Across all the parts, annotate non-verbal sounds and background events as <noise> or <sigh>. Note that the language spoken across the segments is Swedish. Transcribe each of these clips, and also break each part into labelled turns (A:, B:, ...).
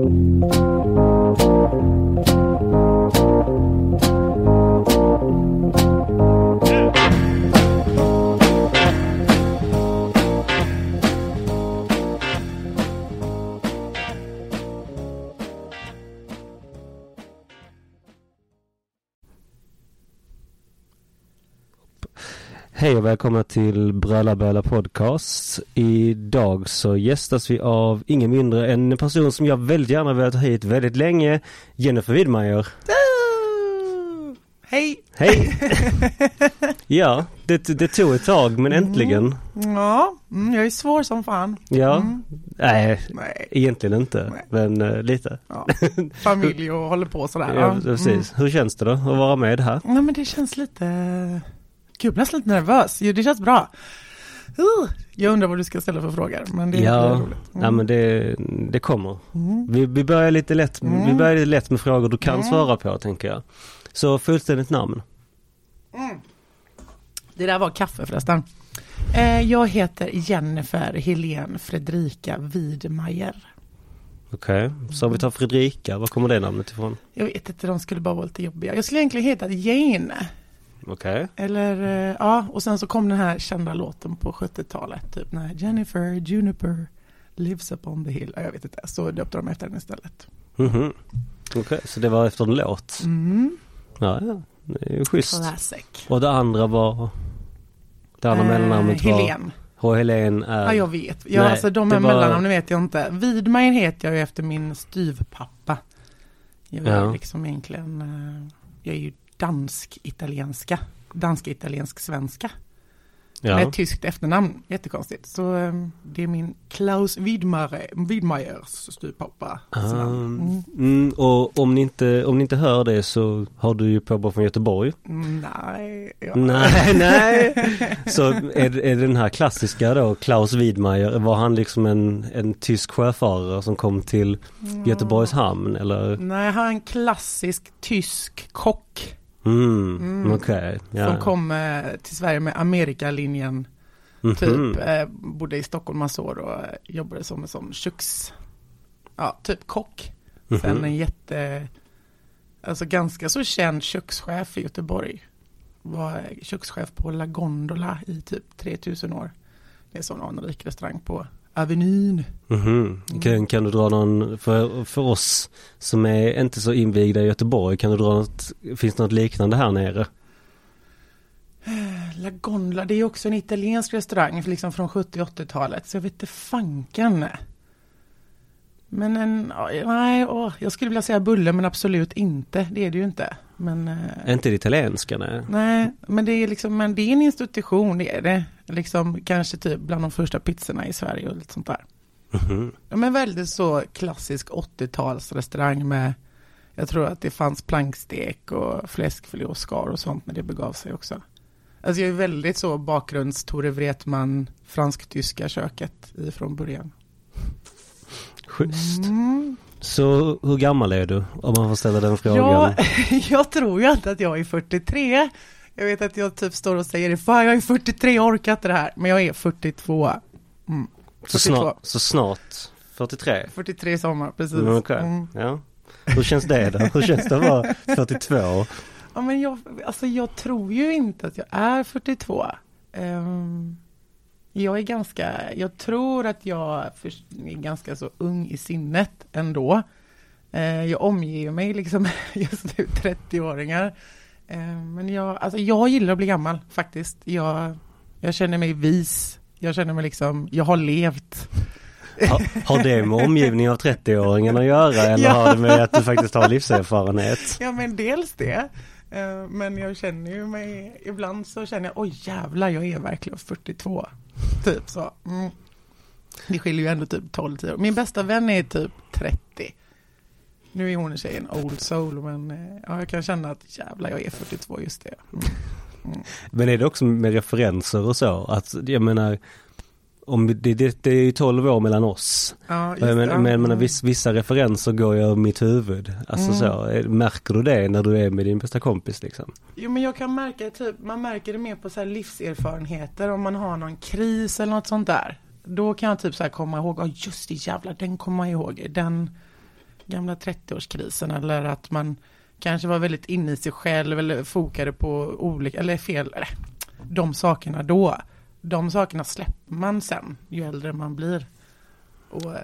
A: Thank you. Hej och välkomna till Bröla Böla Podcast. Idag så gästas vi av ingen mindre än en person som jag väldigt gärna velat ha hit väldigt länge. Jennifer Widmeyer.
B: Hej!
A: Hej! <laughs> ja, det, det tog ett tag men äntligen.
B: Ja, mm, jag är svår som fan.
A: Ja,
B: Mm.
A: nej,
B: Nej,
A: egentligen inte,
B: Nej.
A: men eh, lite.
B: ja. <laughs> familj och håller på sådär.
A: Ja,
B: ja.
A: precis.
B: Mm.
A: Hur känns det då att vara med här?
B: Nej men det känns lite, gud jag blir lite nervös. Det känns bra. Uh, jag undrar vad du ska ställa för frågor, men det är
A: Ja,
B: roligt. Mm.
A: ja men det, det kommer.
B: Mm.
A: Vi, vi börjar lite lätt, vi
B: Mm.
A: börjar lite lätt med frågor du kan
B: Mm.
A: svara på tänker jag. Så fullständigt namn.
B: Det där var kaffe förresten. Eh, jag heter Jennifer Helene Fredrika Widmeyer.
A: Okej, så om vi tar Fredrika, var kommer det namnet ifrån?
B: Jag vet inte, de skulle bara vara lite jobbiga. Jag skulle egentligen heta Jane.
A: Okej.
B: Eller eh, ja, och sen så kom den här kända låten på 70-talet. Typ när Jennifer Juniper lives upon the hill. Ja, Jag vet inte, så döpte de efter den istället.
A: Mhm. Okej, så det var efter en låt?
B: Mm,
A: Ja, ja. Det är ju schysst.
B: classic.
A: Och det andra var? Det andra mellannamnet var?
B: Helen.
A: Och Helen är?
B: Ja, jag vet. Ja,
A: Nej,
B: alltså de här
A: var-
B: mellannamnen vet jag inte. Widmeyer heter jag ju efter min styvpappa. Jag är
A: Ja.
B: liksom egentligen, eh, jag är ju dansk-italienska. Dansk-italiensk-svenska. Med
A: Ja.
B: ett tyskt efternamn, jättekonstigt. Så eh, det är min Klaus Widmeyer, Widmeyers styvpappa.
A: Um,
B: Mm.
A: mm, och om ni, inte, om ni inte hör det så har du ju påbrå från Göteborg.
B: Nej, ja.
A: Nej, <laughs> nej. Så är, är den här klassiska då, Klaus Widmeyer, var han liksom en, en tysk sjöfarare som kom till Göteborgs hamn eller?
B: Nej, han är en klassisk tysk kock.
A: Mm,
B: Mm.
A: okej. ja.
B: Som kom eh, till Sverige med Amerikalinjen.
A: Mhm.
B: Typ, eh, bodde i Stockholm massa år och eh, jobbade som, som köks... Ja, typ kock. Sen
A: Mhm.
B: en jätte... Alltså ganska så känd kökschef i Göteborg. Var eh, kökschef på La Gondola i typ 3000 år. Det är sån anrik restaurang på Avenyn.
A: Mhm. Kan, kan du dra någon, för, för oss som är inte så invigda i Göteborg, kan du dra något, finns det något liknande här nere? <sighs>
B: La Gondola, det är också en italiensk restaurang liksom från 70-80-talet. Så jag vet inte fanken. Men en, nej, åh, jag skulle vilja säga bulle men absolut inte. Det är det ju inte. Men, eh,
A: Inte det italienska nej.
B: nej, men det är liksom, men det är en institution, det är det. Liksom kanske typ bland de första pizzorna i Sverige och lite sånt där. Ja, men väldigt så klassisk 80-talsrestaurang med, jag tror att det fanns plankstek och fläskfilé och skar och sånt när det begav sig också. Alltså jag är väldigt så bakgrunds Tore Wretman, fransk-tyska köket ifrån början.
A: Schysst.
B: Mm.
A: Så hur gammal är du? Om man får ställa den frågan.
B: Ja, <laughs> jag tror ju inte att jag är 43. Jag vet att jag typ står och säger det, fan jag är 43, jag orkar inte det här. Men jag är 42. Mm.
A: så,
B: 42.
A: snart, så snart 43?
B: 43 i sommar, precis.
A: Mm, Okej,
B: Mm.
A: ja. Hur känns det då? Hur känns det att vara 42?
B: Ja, men jag, alltså jag tror ju inte att jag är 42. Ehm, jag är ganska, jag tror att jag är ganska så ung i sinnet ändå. Uh, jag omger mig liksom <laughs> just nu 30-åringar. Ehm, men jag, alltså jag gillar att bli gammal faktiskt. Jag, jag känner mig vis. Jag känner mig liksom, jag har levt.
A: Har, har det med omgivning av 30-åringen att göra eller
B: Ja.
A: har det med att du faktiskt har livserfarenhet?
B: Ja men dels det. Eh, Men jag känner ju mig, ibland så känner jag, oj jävlar jag är verkligen 42. <laughs> Typ så. Mm. Det skiljer ju ändå typ 12-10 år. Min bästa vän är typ 30. Nu är hon i sig en old soul men eh, ja, jag kan känna att jävlar jag är 42 just det. Mm. mm.
A: Men är det också med referenser och så? Att jag menar om det, det, det är ju 12 år mellan oss.
B: Ja, just
A: Men,
B: det.
A: men, men,
B: Mm.
A: men viss, vissa referenser går ju över mitt huvud. Alltså
B: Mm.
A: så, är- märker du det när du är med din bästa kompis liksom?
B: Jo men jag kan märka typ, man märker det mer på så livserfarenheter om man har någon kris eller något sånt där. Då kan jag typ så här komma ihåg, ja just det jävlar den kommer jag ihåg, den gamla 30-årskrisen eller att man kanske var väldigt inne i sig själv eller fokade på olika, eller fel, eller, de sakerna då. De sakerna släpper man sen ju äldre man blir. Och,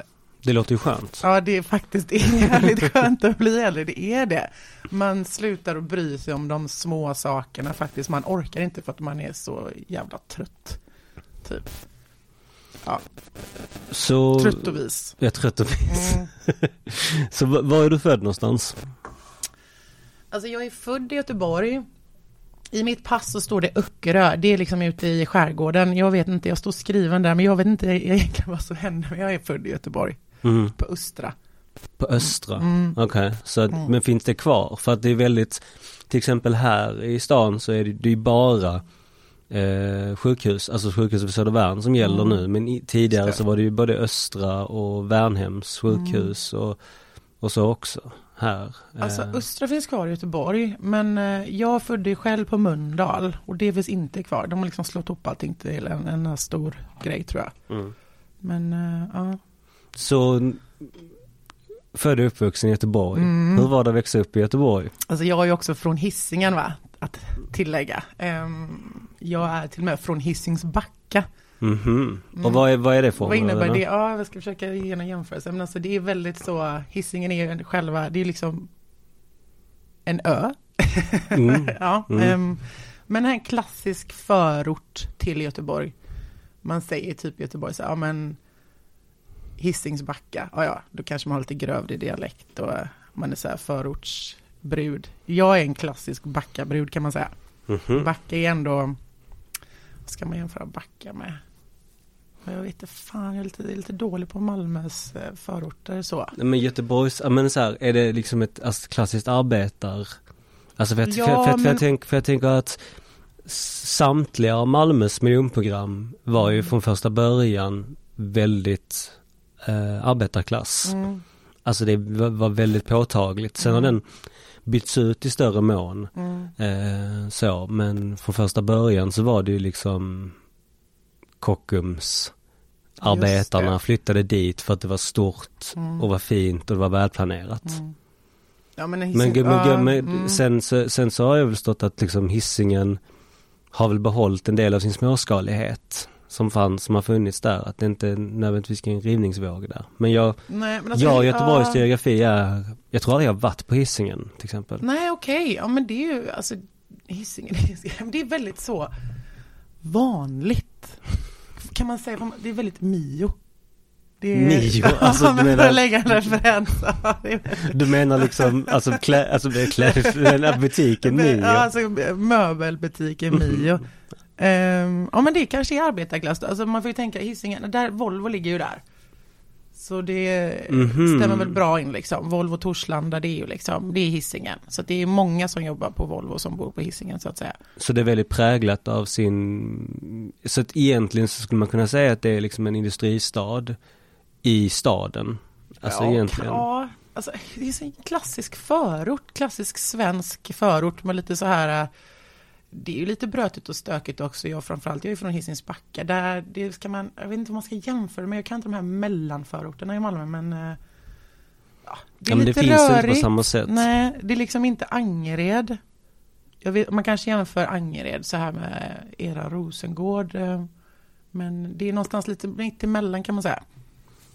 A: Det låter ju skönt.
B: ja, det är faktiskt <laughs> jävligt skönt att bli äldre, det är det. Man slutar att bry sig om de små sakerna faktiskt. Man orkar inte för att man är så jävla trött. Typ. Ja,
A: Så...
B: trött och vis.
A: Jag är trött och vis.
B: Mm. <laughs>
A: Så var är du född någonstans?
B: Alltså jag är född i Göteborg. I mitt pass så står det Öckerö, det är liksom ute i skärgården. Jag vet inte, jag står skriven där, men jag vet inte egentligen vad som händer. Men jag är född i Göteborg,
A: Mm.
B: på Östra.
A: På Östra?
B: Mm.
A: Okej, så att,
B: Mm.
A: men finns det kvar? För att det är väldigt, till exempel här i stan så är det, det är bara eh, sjukhus, alltså sjukhus på Södervärn som gäller
B: Mm.
A: nu. Men i, tidigare så var det ju både Östra och Värnhems sjukhus och, och så också här.
B: Alltså
A: Eh,
B: Östra finns kvar i Göteborg, men eh, jag födde själv på Mölndal och det finns inte kvar. De har liksom slått ihop allting till en, en stor grej tror jag.
A: mm.
B: Men eh, ja.
A: Så född och uppvuxen i Göteborg.
B: Mm.
A: Hur var det att växa upp i Göteborg?
B: Alltså jag är ju också från Hisingen va, att tillägga. Ehm, jag är till och med från Hisings
A: Mhm. Och vad är, vad är det för
B: Vad innebär det? Ja, jag ska försöka ge en jämförelse. Men alltså det är väldigt så, Hisingen är ju själva, det är liksom en ö.
A: Mm. <laughs>
B: ja,
A: Mm.
B: ehm, men en klassisk förort till Göteborg. Man säger typ i Göteborg så ja men Hisingsbacka, ja ja, då kanske man har lite grövre dialekt och man är så här förortsbrud. Jag är en klassisk Backabrud kan man säga.
A: Mhm.
B: Backa är ändå, vad ska man jämföra Backa med? Jag vet inte fan, jag är lite, jag är lite dålig på Malmös eh, förorter så.
A: Men Göteborgs, men så här, är det liksom ett alltså, klassiskt arbetar... Alltså för, att,
B: Ja,
A: för, för, för,
B: men-
A: jag tänk, för jag tänker att samtliga Malmös miljonprogram var ju
B: Mm.
A: från första början väldigt eh, arbetarklass.
B: Mm,
A: Alltså det var, väldigt påtagligt. Sen har
B: Mm.
A: den bytts ut i större mån.
B: mm,
A: Eh, så, men från första början så var det ju liksom Kockums arbetarna flyttade dit för att det var stort
B: mm,
A: och var fint och det var välplanerat.
B: mm. Ja men, en
A: Men, men, men
B: mm.
A: sen, så, sen så har jag väl stått att liksom hissingen har väl behållit en del av sin småskalighet som fanns, som har funnits där. Att det inte nödvändigtvis är en rivningsvåg där. Men jag,
B: Nej, men alltså,
A: jag Göteborgs
B: ja.
A: geografi är, jag tror aldrig jag varit på hissingen till exempel.
B: Nej, okej. Ja, men det är ju, alltså, Hisingen, Hisingen, <laughs> det är väldigt så vanligt. Kan man säga, det är väldigt Mio. Det är,
A: Mio? <laughs> Alltså, du
B: men för
A: menar-
B: att lägga en referens. <laughs>
A: Du menar liksom, alltså, klä, alltså klä, butiken Mio?
B: Ja, alltså möbelbutiken Mio. Ehm, ja, men det kanske är arbetarklass. Alltså man får ju tänka Hisingen, där, Volvo ligger ju där. Så det
A: Mhm.
B: stämmer väl bra in liksom. Volvo Torslanda, det är ju liksom, det är Hisingen. Så det är många som jobbar på Volvo som bor på Hisingen så att säga.
A: Så det är väldigt präglat av sin, så att egentligen så skulle man kunna säga att det är liksom en industristad i staden. Alltså
B: ja,
A: egentligen.
B: Ja, alltså, det är en klassisk förort, klassisk svensk förort med lite så här det är ju lite brötigt och stökigt också. Jag framförallt, jag är från Hisings Backa. Där det ska man, jag vet inte om man ska jämföra men jag kan inte de här mellanförorterna i Malmö men äh, ja, det är
A: Ja, men det
B: lite
A: finns
B: rörigt.
A: inte på samma sätt.
B: Nej, det är liksom inte Angered. Vet, man kanske jämför Angered så här med era Rosengård. eh, Men det är någonstans lite mitt emellan kan man säga.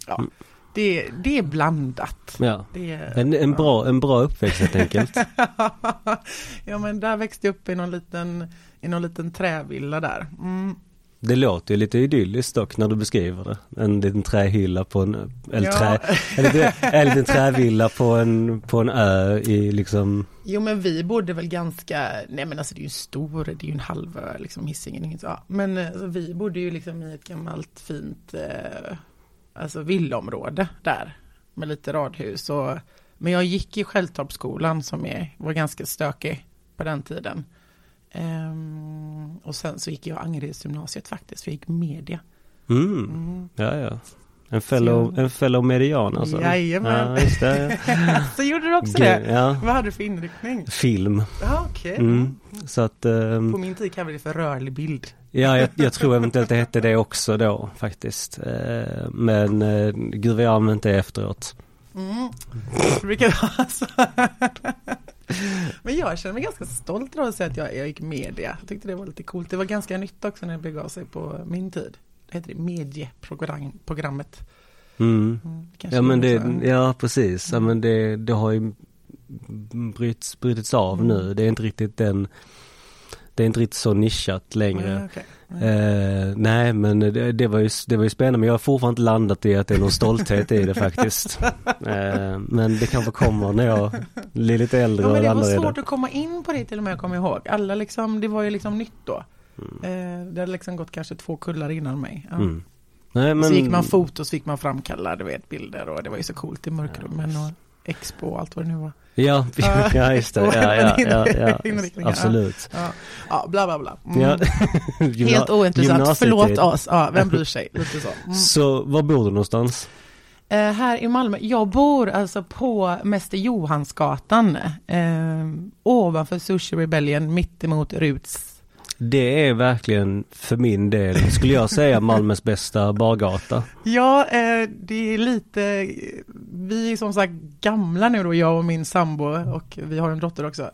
B: Ja,
A: Mm.
B: Det, det är blandat.
A: Ja.
B: Är,
A: En, en, bra, en bra uppväxt helt enkelt. <laughs>
B: ja men där växte jag upp i någon liten, i någon liten trävilla där. Mm.
A: Det låter ju lite idylliskt dock när du beskriver det. En liten trähylla på en, eller
B: Ja.
A: trä, en, liten, en liten trävilla på en, på en ö i liksom,
B: Jo men vi bodde väl ganska, nej men alltså det är ju en stor, det är ju en halvö liksom Hisingen, inget. Ja, men alltså, vi bodde ju liksom i ett gammalt fint, eh, alltså villaområde där. Med lite radhus och, men jag gick i Skälltorpsskolan som är, var ganska stökig på den tiden. Ehm, och sen så gick jag Angeredsgymnasiet faktiskt, för jag gick media.
A: mm,
B: Mm.
A: ja ja. En fellow, en fellow median alltså.
B: Jajamän.
A: Ja, just det. <laughs>
B: så gjorde du också det?
A: Ja,
B: Vad hade du för inriktning?
A: film.
B: Ja, okej.
A: Mm. Så att, ehm,
B: På min tid kallade vi det för rörlig bild.
A: Ja jag, jag tror eventuellt det hette det också då faktiskt. Eh, Men eh, gud vad jag använt det efteråt.
B: Mm. Så. <laughs> Men jag känner mig ganska stolt över att säga att jag, jag gick media. Jag tyckte det var lite coolt. Det var ganska nytt också när det begav sig på min tid. Det heter det medieprogrammet.
A: Mm.
B: Mm,
A: Ja men det,
B: också-
A: ja precis, ja men det, det har ju bryts, brutits av
B: Mm.
A: nu. Det är inte riktigt den, det är inte riktigt så nischat längre.
B: Ja, okej.
A: Eh, nej men det, det, var ju, det var ju spännande men jag har fortfarande inte landat i att det är någon stolthet i det faktiskt. <laughs> Eh, men det kanske kommer när jag blir lite äldre
B: Ja, men
A: och
B: det var svårt att komma in på det till och med, jag kommer ihåg. Alla liksom, det var ju liksom nytt då.
A: Mm.
B: Eh, det hade liksom gått kanske två kullar innan mig. Ja.
A: Mm. Nej men.
B: Så gick man foto så fick man framkalla du vet, bilder och det var ju så coolt i mörkrummen och expo och allt vad det nu var. <laughs>
A: Ja,
B: Ja.
A: just det. <laughs> Ja, ja, ja, ja,
B: ja.
A: Absolut.
B: Ja, ja bla bla bla. Mm.
A: Ja. <laughs>
B: Helt ointressant, förlåt oss. Ja, vem bryr sig? Lite så. Mm.
A: Så var bor du någonstans?
B: Eh, här i Malmö, jag bor alltså på Mäster Johansgatan. Eh, ovanför Sushi Rebellion, mittemot Ruts.
A: Det är verkligen för min del, skulle jag säga, Malmös bästa bargata.
B: Ja, eh, det är lite, vi är som sagt gamla nu då, jag och min sambo och vi har en dotter också.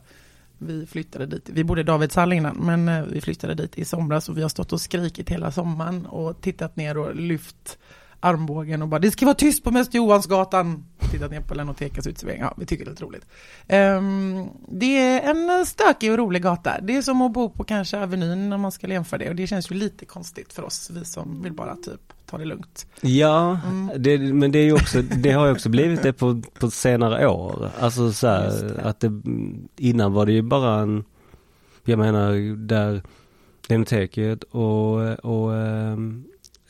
B: Vi flyttade dit, vi bodde i Davidshall innan, men eh, vi flyttade dit i somras och vi har stått och skrikit hela sommaren och tittat ner och lyft armbågen och bara det ska vara tyst på Mäster Johansgatan. Tittat ner på Lenotekets uteservering, ja vi tycker det är lite roligt. Ehm, det är en stökig och rolig gata. Det är som att bo på kanske Avenyn när man ska jämföra det och det känns ju lite konstigt för oss, vi som vill bara typ ta det lugnt.
A: Ja,
B: Mm.
A: det, men det är ju också, det har ju också blivit det på, på senare år. Alltså så här,
B: det.
A: att det, innan var det ju bara en, jag menar där Lenoteket och, och ehm,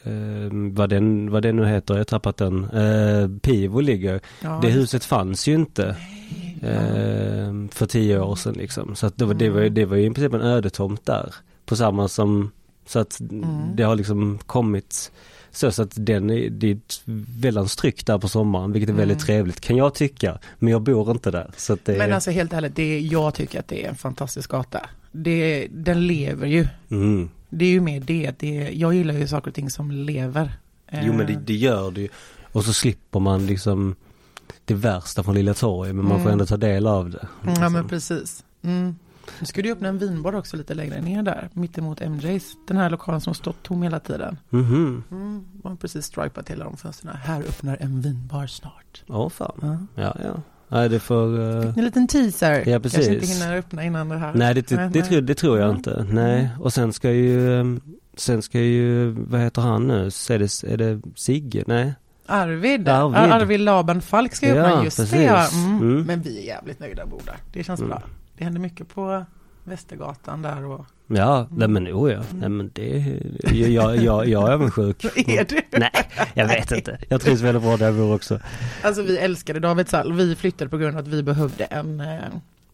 A: ehm, vad, den, vad det nu heter, jag har tappat den, eh, Pivo ligger.
B: Ja,
A: Det huset fanns ju inte eh, för tio år sedan liksom. Så att det, var, det, var, ju- det var ju i princip en ödetomt där. På samma som, så att
B: Mm.
A: det har liksom kommit så, så att den är, det är ett väldans tryck där på sommaren, vilket är väldigt
B: Mm.
A: trevligt kan jag tycka. Men jag bor inte där. Så att det
B: Men alltså helt ärligt, det jag tycker att det är en fantastisk gata. Det, den lever ju.
A: mm.
B: Det är ju mer det, det jag gillar ju saker och ting som lever.
A: Jo men det,
B: Eh,
A: det gör det ju. Och så slipper man liksom det värsta från Lilla Torget men man får
B: Mm.
A: ändå ta del av det.
B: Ja
A: liksom.
B: men precis. Mm. Nu ska du öppna en vinbar också lite längre ner där, mittemot MJs. Den här lokalen som har stått tom hela tiden.
A: Mhm.
B: Mm. Man har precis stripat hela de fönstren. Här öppnar en vinbar snart.
A: Åh fan.
B: Ja.
A: Ja ja. Nej det får... eh,
B: En liten teaser.
A: Ja,
B: Kanske inte
A: precis.
B: hinner öppna innan det här.
A: Nej det, det, det, tror, det tror jag
B: mm.
A: inte. Nej. Och sen ska ju, ehm, sen ska ju, vad heter han nu? Är, det, är det Sigge? Nej?
B: Arvid,
A: Arvid.
B: Arvid, Laban Falk ska öppna,
A: Ja,
B: just
A: precis.
B: det. Mm.
A: Mm.
B: Men vi är jävligt nöjda och bor där. Det känns
A: Mm.
B: bra. Det händer mycket på Västergatan där och...
A: Ja, nej men oh ja. Nej men det, jag, jag, jag, jag är avundsjuk. <laughs>
B: Är du?
A: Nej, jag vet inte. Jag trivs väldigt bra där jag bor också.
B: Alltså vi älskade Davidshall. Vi flyttade på grund av att vi behövde en, eh,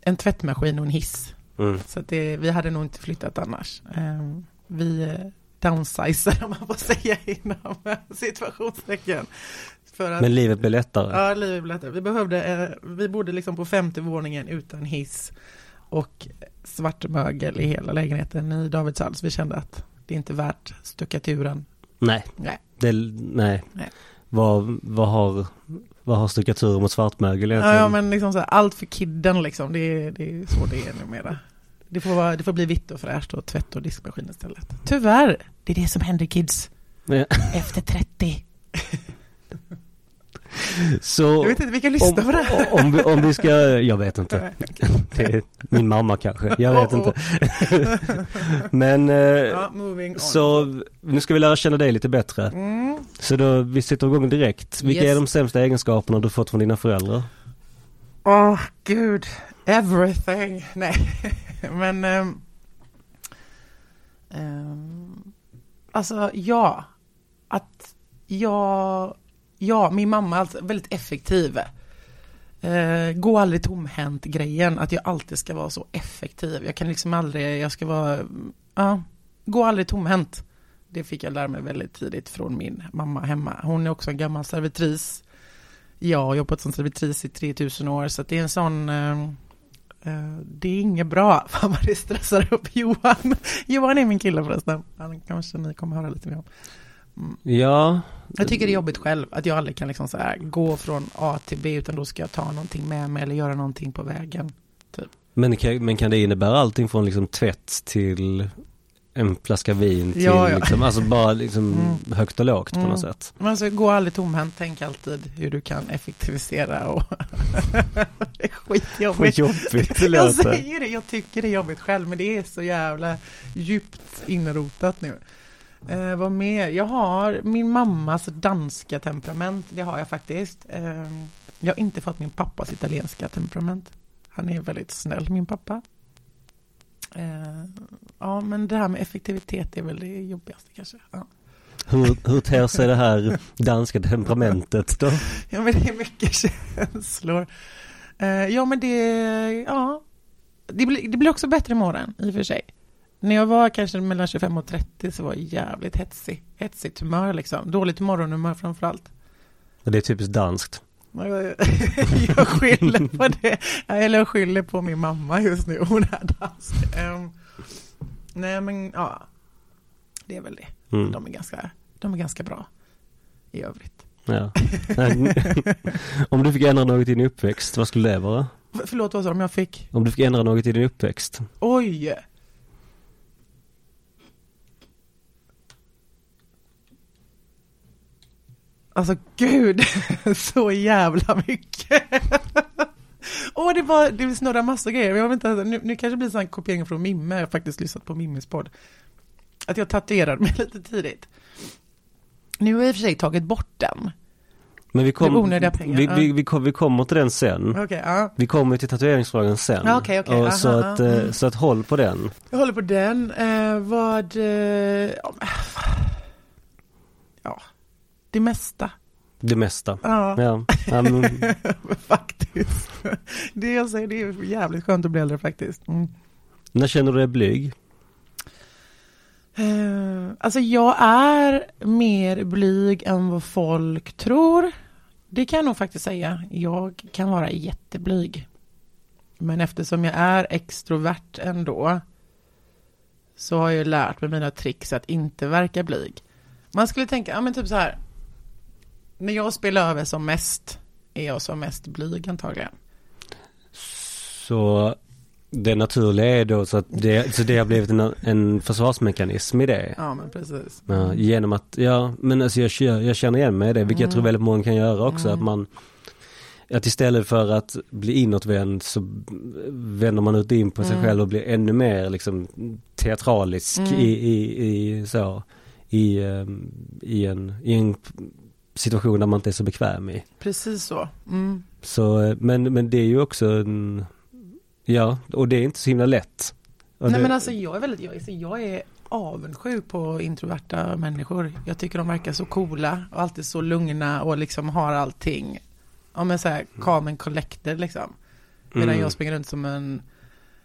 B: en tvättmaskin och en hiss.
A: Mm.
B: Så det, vi hade nog inte flyttat annars. Eh, Vi eh, downsizade <laughs> om man får säga inom situationstecken. För att,
A: Men livet blir lättare.
B: Ja, livet blev lättare. Vi behövde, eh, vi bodde liksom på femte våningen utan hiss och svart mögel i hela lägenheten i Davidshall. Så vi kände att det är inte värt stuckaturen.
A: Nej,
B: Nej.
A: det, nej.
B: Nej.
A: Vad, vad har, vad har stuckatur mot svartmögel
B: Ja,
A: egentligen?
B: ja men liksom så här, allt för kidden liksom. Det, är- det är så det är numera. Det får, vara, det får bli vitt och fräscht och tvätt och diskmaskin istället. Tyvärr, det är det som händer kids
A: Ja.
B: efter 30. <laughs>
A: Så
B: Jag vet inte, vilka lyssnar på det här?
A: om, om, vi, om vi ska, <laughs> jag vet inte. Det är min mamma kanske, jag vet
B: Oh,
A: inte.
B: oh. <laughs>
A: Men eh,
B: Ja,
A: så nu ska vi lära känna dig lite bättre.
B: Mm.
A: Så då, vi sätter igång direkt. Vilka
B: Yes.
A: är de sämsta egenskaperna du fått från dina föräldrar?
B: Åh, gud. Everything. Nej, <laughs> men... ehm, ehm, alltså, ja. Att jag... Ja, min mamma är alltså väldigt effektiv. Eh, gå aldrig tomhänt grejen, att jag alltid ska vara så effektiv. Jag kan liksom aldrig, jag ska vara, ja, gå aldrig tomhänt. Det fick jag lära mig väldigt tidigt från min mamma hemma. Hon är också en gammal servitris. Jag har jobbat som servitris i 3000 år, så det är en sån, eh, eh, det är inget bra, <laughs> fan vad det stressar upp Johan. Johan är min kille förresten, han kanske ni kommer höra lite mer om.
A: Ja.
B: Jag tycker det är jobbigt själv, att jag aldrig kan liksom så här gå från A till B, utan då ska jag ta någonting med mig eller göra någonting på vägen.
A: Men kan, men kan det innebära allting från liksom tvätt till en flaska vin till
B: Ja, ja.
A: liksom, alltså bara liksom
B: Mm.
A: högt och lågt på
B: Mm.
A: något sätt.
B: Men alltså, gå aldrig tomhänt, tänk alltid hur du kan effektivisera och... <laughs> det är skitjobbigt.
A: Jobbigt det
B: Jag säger det, jag tycker det är jobbigt själv, men det är så jävla djupt inrotat nu. Eh, vad mer? Jag har min mammas danska temperament, det har jag faktiskt. Eh, jag har inte fått min pappas italienska temperament. Han är väldigt snäll, min pappa. Eh, ja, men det här med effektivitet är väl det jobbigaste kanske. Ja.
A: Hur, hur ter sig det här danska temperamentet då?
B: Ja, men det är mycket känslor. Eh, ja, men det, ja, det blir, det blir också bättre med åren i och för sig. När jag var kanske mellan 25 och 30 så var jag jävligt hetsig. Hetsigt humör liksom. Dåligt morgonhumör framför allt.
A: Det är typiskt danskt. <laughs>
B: Jag, skyller på det. Eller jag skyller på min mamma just nu. Hon är dansk. Ehm, nej, men ja. Det är väl det.
A: Mm.
B: De är ganska, de är ganska bra i övrigt.
A: Ja. <laughs> Om du fick ändra något i din uppväxt, vad skulle det vara?
B: Förlåt, vad sa du om jag fick?
A: Om du fick ändra något i din uppväxt?
B: Oj! Alltså gud, <laughs> så jävla mycket. <laughs> Åh, det, var, det snurrar massor grejer. Jag vet inte, nu, nu kanske det blir en kopiering från Mimme. Jag har faktiskt lyssnat på Mimmes podd. Att jag tatuerade mig <laughs> lite tidigt. Nu har jag i och för sig tagit bort den.
A: Men vi,
B: Det är
A: kom,
B: onödiga pengar,
A: vi, vi, vi, kom, vi kommer till den sen.
B: Okej, ja.
A: Vi kommer till tatueringsfrågan sen.
B: Okej.
A: Och
B: Aha,
A: så, att, eh,
B: mm.
A: så att håll på den.
B: Jag håller på den. Eh, vad... Eh, ja, det mesta.
A: Det mesta.
B: Ja,
A: Ja. men, <laughs>
B: faktiskt. Det jag säger, det är jävligt skönt att bli äldre faktiskt. Mm.
A: när känner du dig blyg?
B: Eh, alltså jag är mer blyg än vad folk tror. Det kan jag nog faktiskt säga. Jag kan vara jätteblyg. Men eftersom jag är extrovert ändå så har jag lärt mig mina tricks att inte verka blyg. Man skulle tänka, ja men typ så här. När jag spelar över som mest är jag som mest blyg antagligen.
A: Så det naturliga är då så att det, så det har blivit en, en försvarsmekanism i det.
B: Ja men precis.
A: Ja, genom att, ja men alltså jag, jag känner igen mig i det, vilket jag
B: Mm.
A: tror väldigt många kan göra också.
B: Mm.
A: Att man att istället för att bli inåtvänd så vänder man ut in på sig
B: Mm.
A: själv och blir ännu mer liksom teatralisk
B: Mm.
A: i, i, i så i, ehm, i, en, i en situation där man inte är så bekväm i.
B: Precis så. Mm.
A: Så, eh, men, men det är ju också en, ja, och det är inte så himla lätt. Och
B: Nej
A: det,
B: men alltså jag är väldigt, jag, alltså, jag är avundsjuk på introverta människor. Jag tycker de verkar så coola och alltid så lugna och liksom har allting. Ja men såhär calm and collected liksom. Medan
A: mm.
B: jag springer runt som en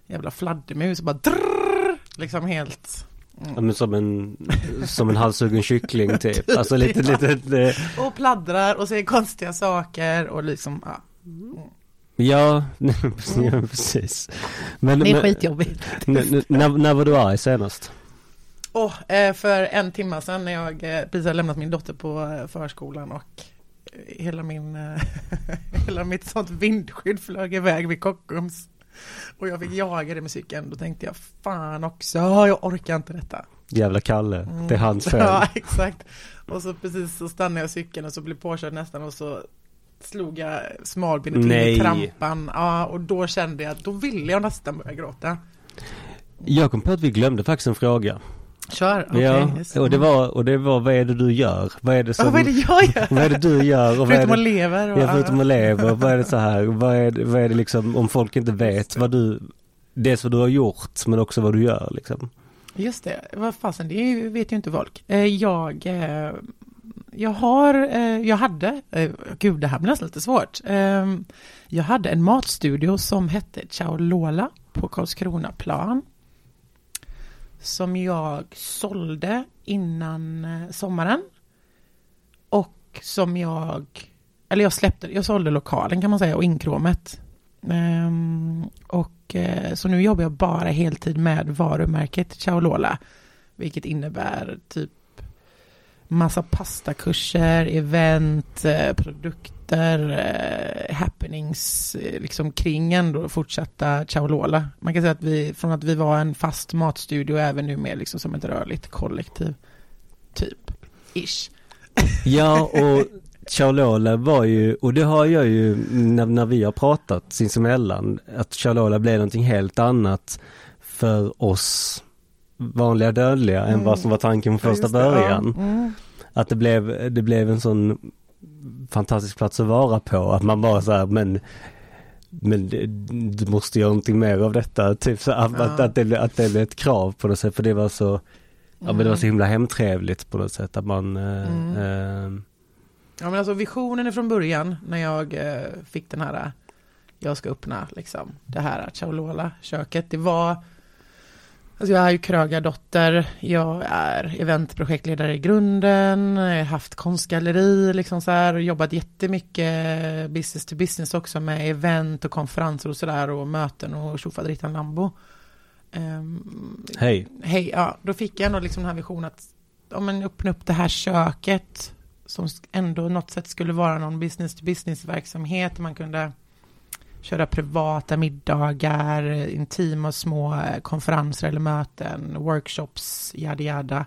B: jävla fladdermus och bara drrrr, liksom helt.
A: Ja,
B: Mm.
A: men som en, som en halshuggen kyckling typ. Alltså lite,
B: Ja.
A: lite,
B: Och pladdrar och säger konstiga saker och liksom, ja.
A: ja, <laughs> ja, precis. Men,
B: Det är
A: men
B: skitjobbigt.
A: när, när var du arg senast?
B: Eh, för en timme sedan när jag eh, precis har lämnat min dotter på eh, förskolan och hela min, <laughs> hela mitt sånt vindskydd flög iväg vid Kockums. Och jag fick jaga det med cykeln. Då tänkte jag, fan också, jag orkar inte detta.
A: Jävla Kalle,
B: Mm.
A: det är hans <laughs> fel.
B: Ja, exakt. Och så precis så stannade jag cykeln och så blev påkörd nästan och så slog jag smalbenet in i trampan. Ja, och då kände jag att då ville jag nästan börja gråta.
A: Jag kom på att vi glömde faktiskt en fråga.
B: Kör, okej.
A: ja,
B: yes.
A: och det var, och det var vad är det du gör? Vad är det som,
B: Ja, vad är det jag gör? <laughs>
A: vad är det du gör? Och
B: Förutom att
A: det,
B: leva.
A: ja, förutom att leva, vad är det så här, vad är det, vad är det liksom, om folk inte vet vad du, dels vad du har gjort, men också vad du gör liksom.
B: Just det, vad fasen, det vet ju inte folk. Eh, Jag, eh, jag har, eh, jag hade, gud det här blir nästan lite svårt. Eh, Jag hade en matstudio som hette Ciao Lola på Karlskronaplan. Som jag sålde innan eh, sommaren. Och som jag, eller jag släppte, jag sålde lokalen kan man säga och inkråmet. Um, och eh, så nu jobbar jag bara heltid med varumärket Ciao Lola. Vilket innebär typ massa pastakurser, event, eh, produkt produkter, eh, happenings eh, liksom kring ändå fortsatta Ciaolola. Man kan säga att vi, från att vi var en fast matstudio även nu mer liksom som ett rörligt kollektiv. Typ. Ish. <laughs>
A: Ja, och Charlola var ju, och det har jag ju när, när vi har pratat sinsemellan, att Charlola blev någonting helt annat för oss vanliga dödliga mm. än vad som var tanken från första början. Ja. Mm. Att det blev, det blev en sån fantastisk plats att vara på, att man bara så här, men men du måste göra någonting mer av detta, typ så att, ja. att, att, det, att det blev ett krav på något sätt, för det var så, mm. ja men det var så mm. himla hemtrevligt på något sätt att man eh, mm. eh,
B: Ja men alltså visionen från början när jag eh, fick den här, jag ska öppna liksom det här Chaolola köket, det var Alltså jag är ju krögardotter, jag är eventprojektledare i grunden, jag har haft konstgalleri liksom så här, och jobbat jättemycket business to business också med event och konferenser och sådär och möten och tjofaderittan Lambo.
A: Um, hej.
B: Hej, ja, då fick jag ändå liksom den här visionen att, ja men öppna upp det här köket som ändå något sätt skulle vara någon business to business verksamhet, man kunde köra privata middagar, intima små konferenser eller möten, workshops, yada yada.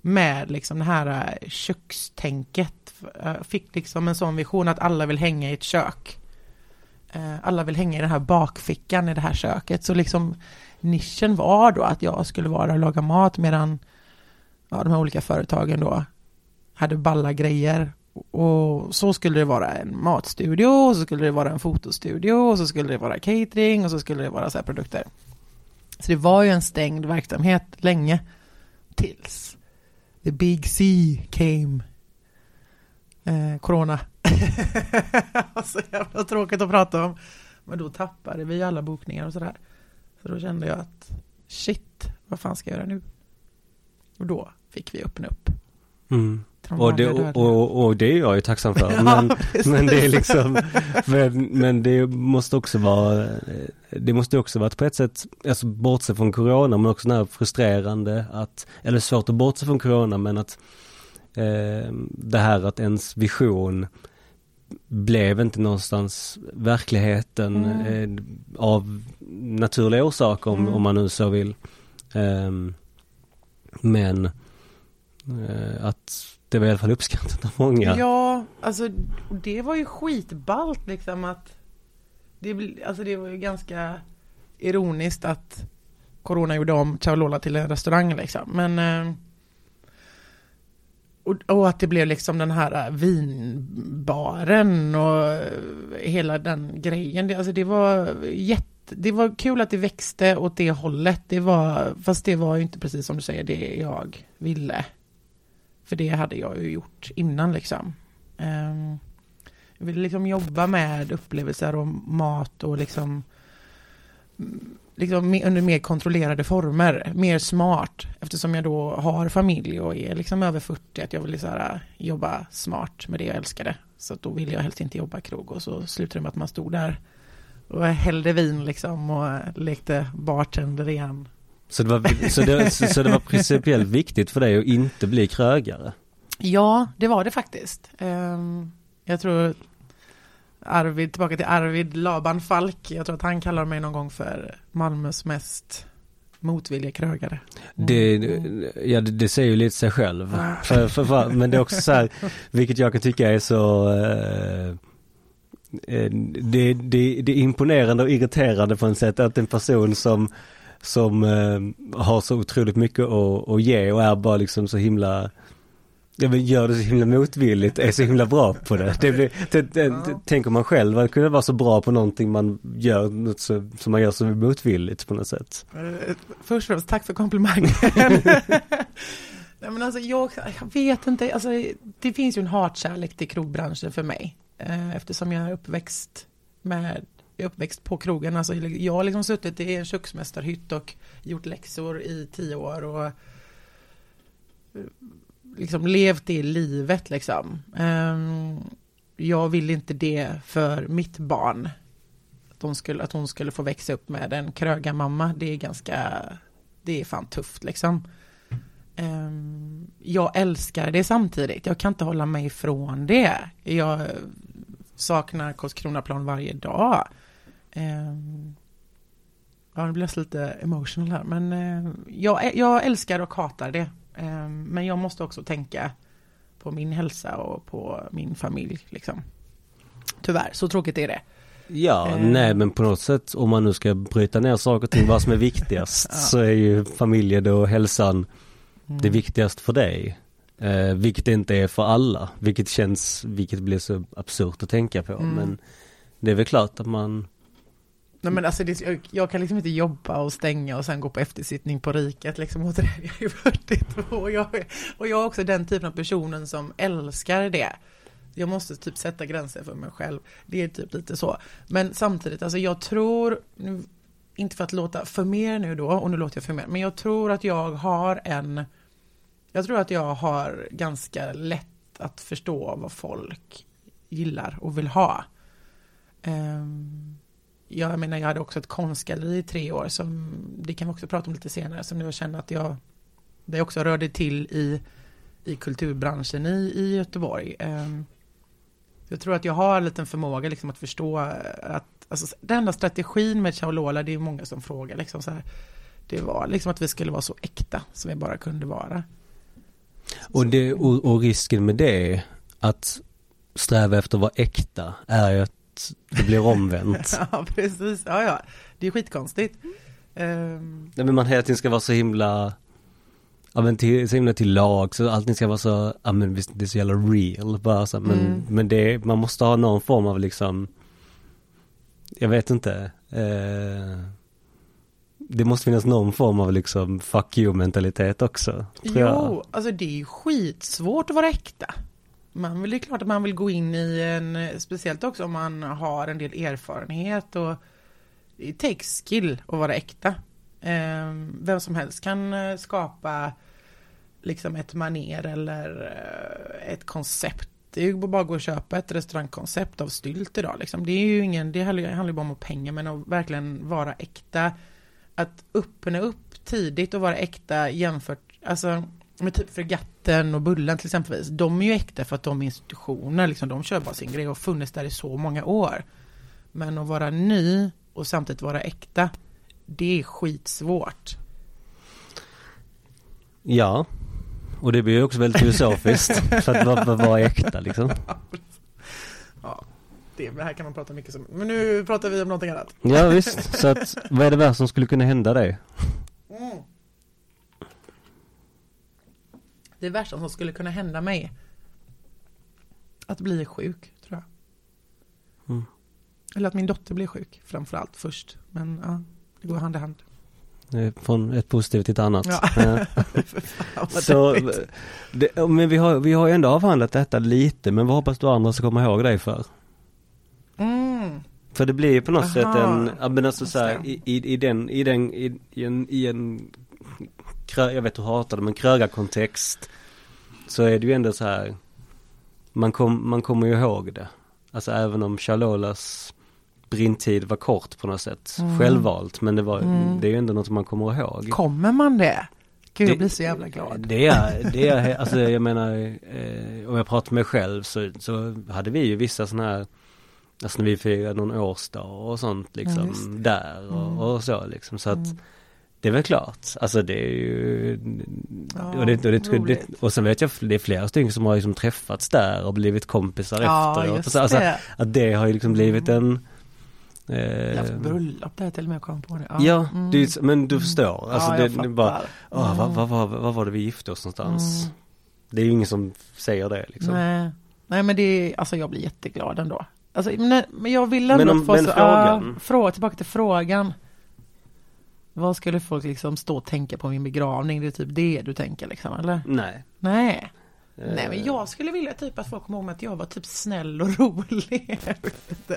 B: Med liksom det här eh, kökstänket. Eh, fick liksom en sån vision att alla vill hänga i ett kök. Eh, alla vill hänga i den här bakfickan i det här köket. Så liksom nischen var då att jag skulle vara och laga mat medan ja, de här olika företagen då hade balla grejer och så skulle det vara en matstudio, och så skulle det vara en fotostudio, och så skulle det vara catering, och så skulle det vara så här produkter. Så det var ju en stängd verksamhet länge, tills the big C came. Eh, corona. <laughs> så jävla tråkigt att prata om. Men då tappade vi alla bokningar och sådär. Så då kände jag att shit, vad fan ska jag göra nu? Och då fick vi öppna upp.
A: Mm. Och det, och, och, och, det är jag ju tacksam för. <laughs> Ja, men, men det är liksom, men, men, det måste också vara, det måste också vara på ett sätt, alltså bortse från corona men också när frustrerande att, eller svårt att bortse från corona men att eh, det här att ens vision blev inte någonstans verkligheten mm. eh, av naturliga orsaker om, mm. om man nu så vill. Eh, men att det var i alla fall uppskattat av många.
B: Ja, alltså det var ju skitballt liksom att det, alltså det var ju ganska ironiskt att Corona gjorde om Ciaolola till en restaurang liksom. Men eh, och, och, att det blev liksom den här eh, vinbaren och eh, hela den grejen. Det, alltså det var jätte det var kul att det växte åt det hållet. Det var, fast det var ju inte precis som du säger det jag ville. För det hade jag ju gjort innan liksom. Ehm, jag ville liksom jobba med upplevelser och mat och liksom, liksom under mer kontrollerade former, mer smart. Eftersom jag då har familj och är liksom över 40, att jag ville så här, äh, jobba smart med det jag älskade. Så då ville jag helst inte jobba krog och så slutade det med att man stod där och hällde vin liksom och äh, lekte bartender igen
A: så det, var, så, det, så det var principiellt viktigt för dig att inte bli krögare?
B: Ja, det var det faktiskt. Um, jag tror Arvid, tillbaka till Arvid Laban Falk, jag tror att han kallar mig någon gång för Malmös mest motvilliga krögare.
A: Mm. Det, ja, det, det, säger ju lite sig själv. Ja. För, för, för, men det är också så här, vilket jag kan tycka är så eh, eh det, det, det är imponerande och irriterande på ett sätt att en person som som eh, har så otroligt mycket att, att ge och är bara liksom så himla Ja men gör det så himla motvilligt, är så himla bra på det. det, blir, det, det ja. Tänker man själv att kunna vara så bra på någonting man gör, något så, som man gör så motvilligt på något sätt.
B: Uh, först och främst, tack för komplimangen. <laughs> Nej men alltså jag, jag, vet inte, alltså det finns ju en hatkärlek till krogbranschen för mig. Uh, eftersom jag är uppväxt med är uppväxt på krogen. Alltså, jag har liksom suttit i en köksmästarhytt och gjort läxor i tio år och eh, liksom levt det livet liksom. Ehm, jag vill inte det för mitt barn. Att hon skulle, att hon skulle få växa upp med en krögarmamma. Det är ganska, det är fan tufft liksom. Ehm, jag älskar det samtidigt. Jag kan inte hålla mig ifrån det. Jag saknar Karlskronaplan varje dag. Ehm, ja, det blir lite emotional här, men eh, jag, jag älskar och hatar det. Ehm, men jag måste också tänka på min hälsa och på min familj. Liksom. Tyvärr, så tråkigt är det.
A: Ja,
B: Eh.
A: nej men på något sätt om man nu ska bryta ner saker och ting, vad som är viktigast <laughs>
B: Ja.
A: så är ju familjen och hälsan
B: Mm.
A: det viktigaste för dig. Eh, vilket inte är för alla, vilket känns, vilket blir så absurt att tänka på.
B: Mm.
A: Men det är väl klart att man,
B: Nej men alltså det, jag, jag kan liksom inte jobba och stänga och sen gå på eftersittning på riket liksom och det <laughs> jag är 42 och jag, och jag är också den typen av personen som älskar det. Jag måste typ sätta gränser för mig själv. Det är typ lite så. Men samtidigt, alltså jag tror, nu, inte för att låta för mer nu då, och nu låter jag för mer, men jag tror att jag har en, jag tror att jag har ganska lätt att förstå vad folk gillar och vill ha. Um, jag menar, jag hade också ett konstgalleri i tre år som, det kan vi också prata om lite senare, som jag känner att jag, det också rörde till i, i kulturbranschen i, i Göteborg. Ehm, jag tror att jag har en liten förmåga liksom att förstå att, alltså den enda strategin med Chaolola, det är många som frågar liksom så här, det var liksom att vi skulle vara så äkta som vi bara kunde vara.
A: och, det, och, och risken med det, att sträva efter att vara äkta, är ju att det blir omvänt. <laughs>
B: ja, precis. Ja, ja. Det är skitkonstigt. Ehm,
A: Nej men man hela tiden ska vara så himla Ja men till, så himla till lag så allting ska vara så, ja men visst det är så jävla real bara så, men,
B: Mm.
A: men det, man måste ha någon form av liksom Jag vet inte eh, Det måste finnas någon form av liksom fuck you mentalitet också tror jag.
B: Jo, alltså det är ju skitsvårt att vara äkta. Man vill, det är klart att man vill gå in i en, speciellt också om man har en del erfarenhet och det takes skill att vara äkta. Ehm, vem som helst kan eh, skapa liksom ett maner eller eh, ett koncept. Det är ju bara att gå och köpa ett restaurangkoncept av stylt idag. Liksom. Det är ju ingen, det handlar handlar ju bara om pengar men att verkligen vara äkta. Att öppna upp tidigt och vara äkta jämfört, alltså med typ Fregatten och Bullen till exempelvis. De är ju äkta för att de är institutioner, liksom, de kör bara sin grej och har funnits där i så många år. Men att vara ny och samtidigt vara äkta, det är skitsvårt.
A: Ja Och det blir ju också väldigt filosofiskt <laughs> för att vara, vara äkta liksom
B: Ja, det, det här kan man prata mycket om. Men nu pratar vi om någonting annat.
A: Ja visst, så att vad är det värsta som skulle kunna hända dig?
B: Mm. Det värsta som skulle kunna hända mig att bli sjuk, tror jag.
A: Mm.
B: Eller att min dotter blir sjuk, framförallt först. Men ja, det går hand i hand.
A: Från ett positivt till ett annat
B: Ja. <laughs> <laughs> Fan,
A: Så, det, men vi har, vi har ändå avhandlat detta lite, men vad hoppas du andra ska komma ihåg dig för?
B: Mm.
A: För det blir ju på något
B: Aha.
A: sätt en, men alltså så här, i, i, i den, i den, i, i en, i en krö, jag vet du hatar det, men krögarkontext så är det ju ändå så här, man, kom, man kommer ju ihåg det. Alltså även om Chalolas brintid var kort på något sätt,
B: Mm.
A: självvalt, men det var,
B: Mm.
A: det är ju ändå något man kommer ihåg.
B: Kommer man det? Gud,
A: Det-
B: jag blir så jävla glad.
A: Det är, det är, alltså jag menar, eh, om jag pratar med mig själv så, så hade vi ju vissa sådana här, alltså när vi firade någon årsdag och sånt
B: Ja,
A: liksom,
B: det.
A: där och,
B: Mm.
A: och så liksom, så att
B: Mm.
A: Det är väl klart, alltså det är ju,
B: Ja,
A: och, det, och, det,
B: roligt.
A: och sen vet jag, det är flera stycken som har liksom träffats där och blivit kompisar
B: Ja,
A: efteråt.
B: just
A: Så, alltså,
B: det.
A: att det har ju liksom blivit en
B: Jag har haft
A: eh,
B: bröllop där till och med, kom på det.
A: Ja,
B: mm.
A: det men du förstår, alltså
B: ja,
A: det, det bara, åh, vad,
B: Mm.
A: vad, vad, vad var det vi gifte oss någonstans?
B: Mm.
A: Det är ju ingen som säger det liksom.
B: Nej. Nej, men det är, alltså jag blir jätteglad ändå. Alltså, men, men jag vill ändå
A: Men om-
B: få
A: men
B: så,
A: frågan?
B: ja, fråga, tillbaka till frågan. Vad skulle folk liksom stå och tänka på min begravning? Det är typ det du tänker liksom, eller?
A: Nej.
B: Nej.
A: Eh,
B: Nej men jag skulle vilja typ att folk kommer ihåg att jag var typ snäll och <laughs> rolig.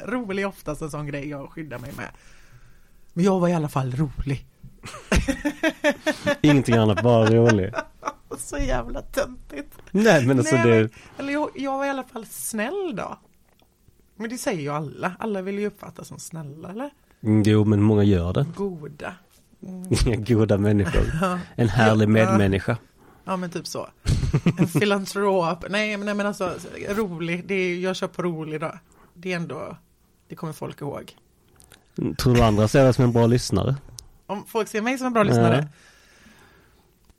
B: Rolig är oftast en sån grej jag skyddar mig med. Men jag var i alla fall rolig. <laughs>
A: Ingenting annat, bara rolig. <laughs>
B: Så jävla töntigt.
A: Nej men alltså
B: Nej,
A: det,
B: Eller jag, jag var i alla fall snäll då. Men det säger ju alla. Alla vill ju uppfattas som snälla eller?
A: Mm, jo men många gör det.
B: Goda. Mm. <laughs>
A: Goda människor.
B: Ja.
A: En härlig
B: Ja.
A: medmänniska.
B: Ja men typ så. <laughs> En filantrop. Nej men, nej, men alltså rolig. Det är, jag kör på rolig då. Det är ändå, det kommer folk ihåg.
A: Tror du andra ser dig som en bra lyssnare?
B: Om folk ser mig som en bra lyssnare.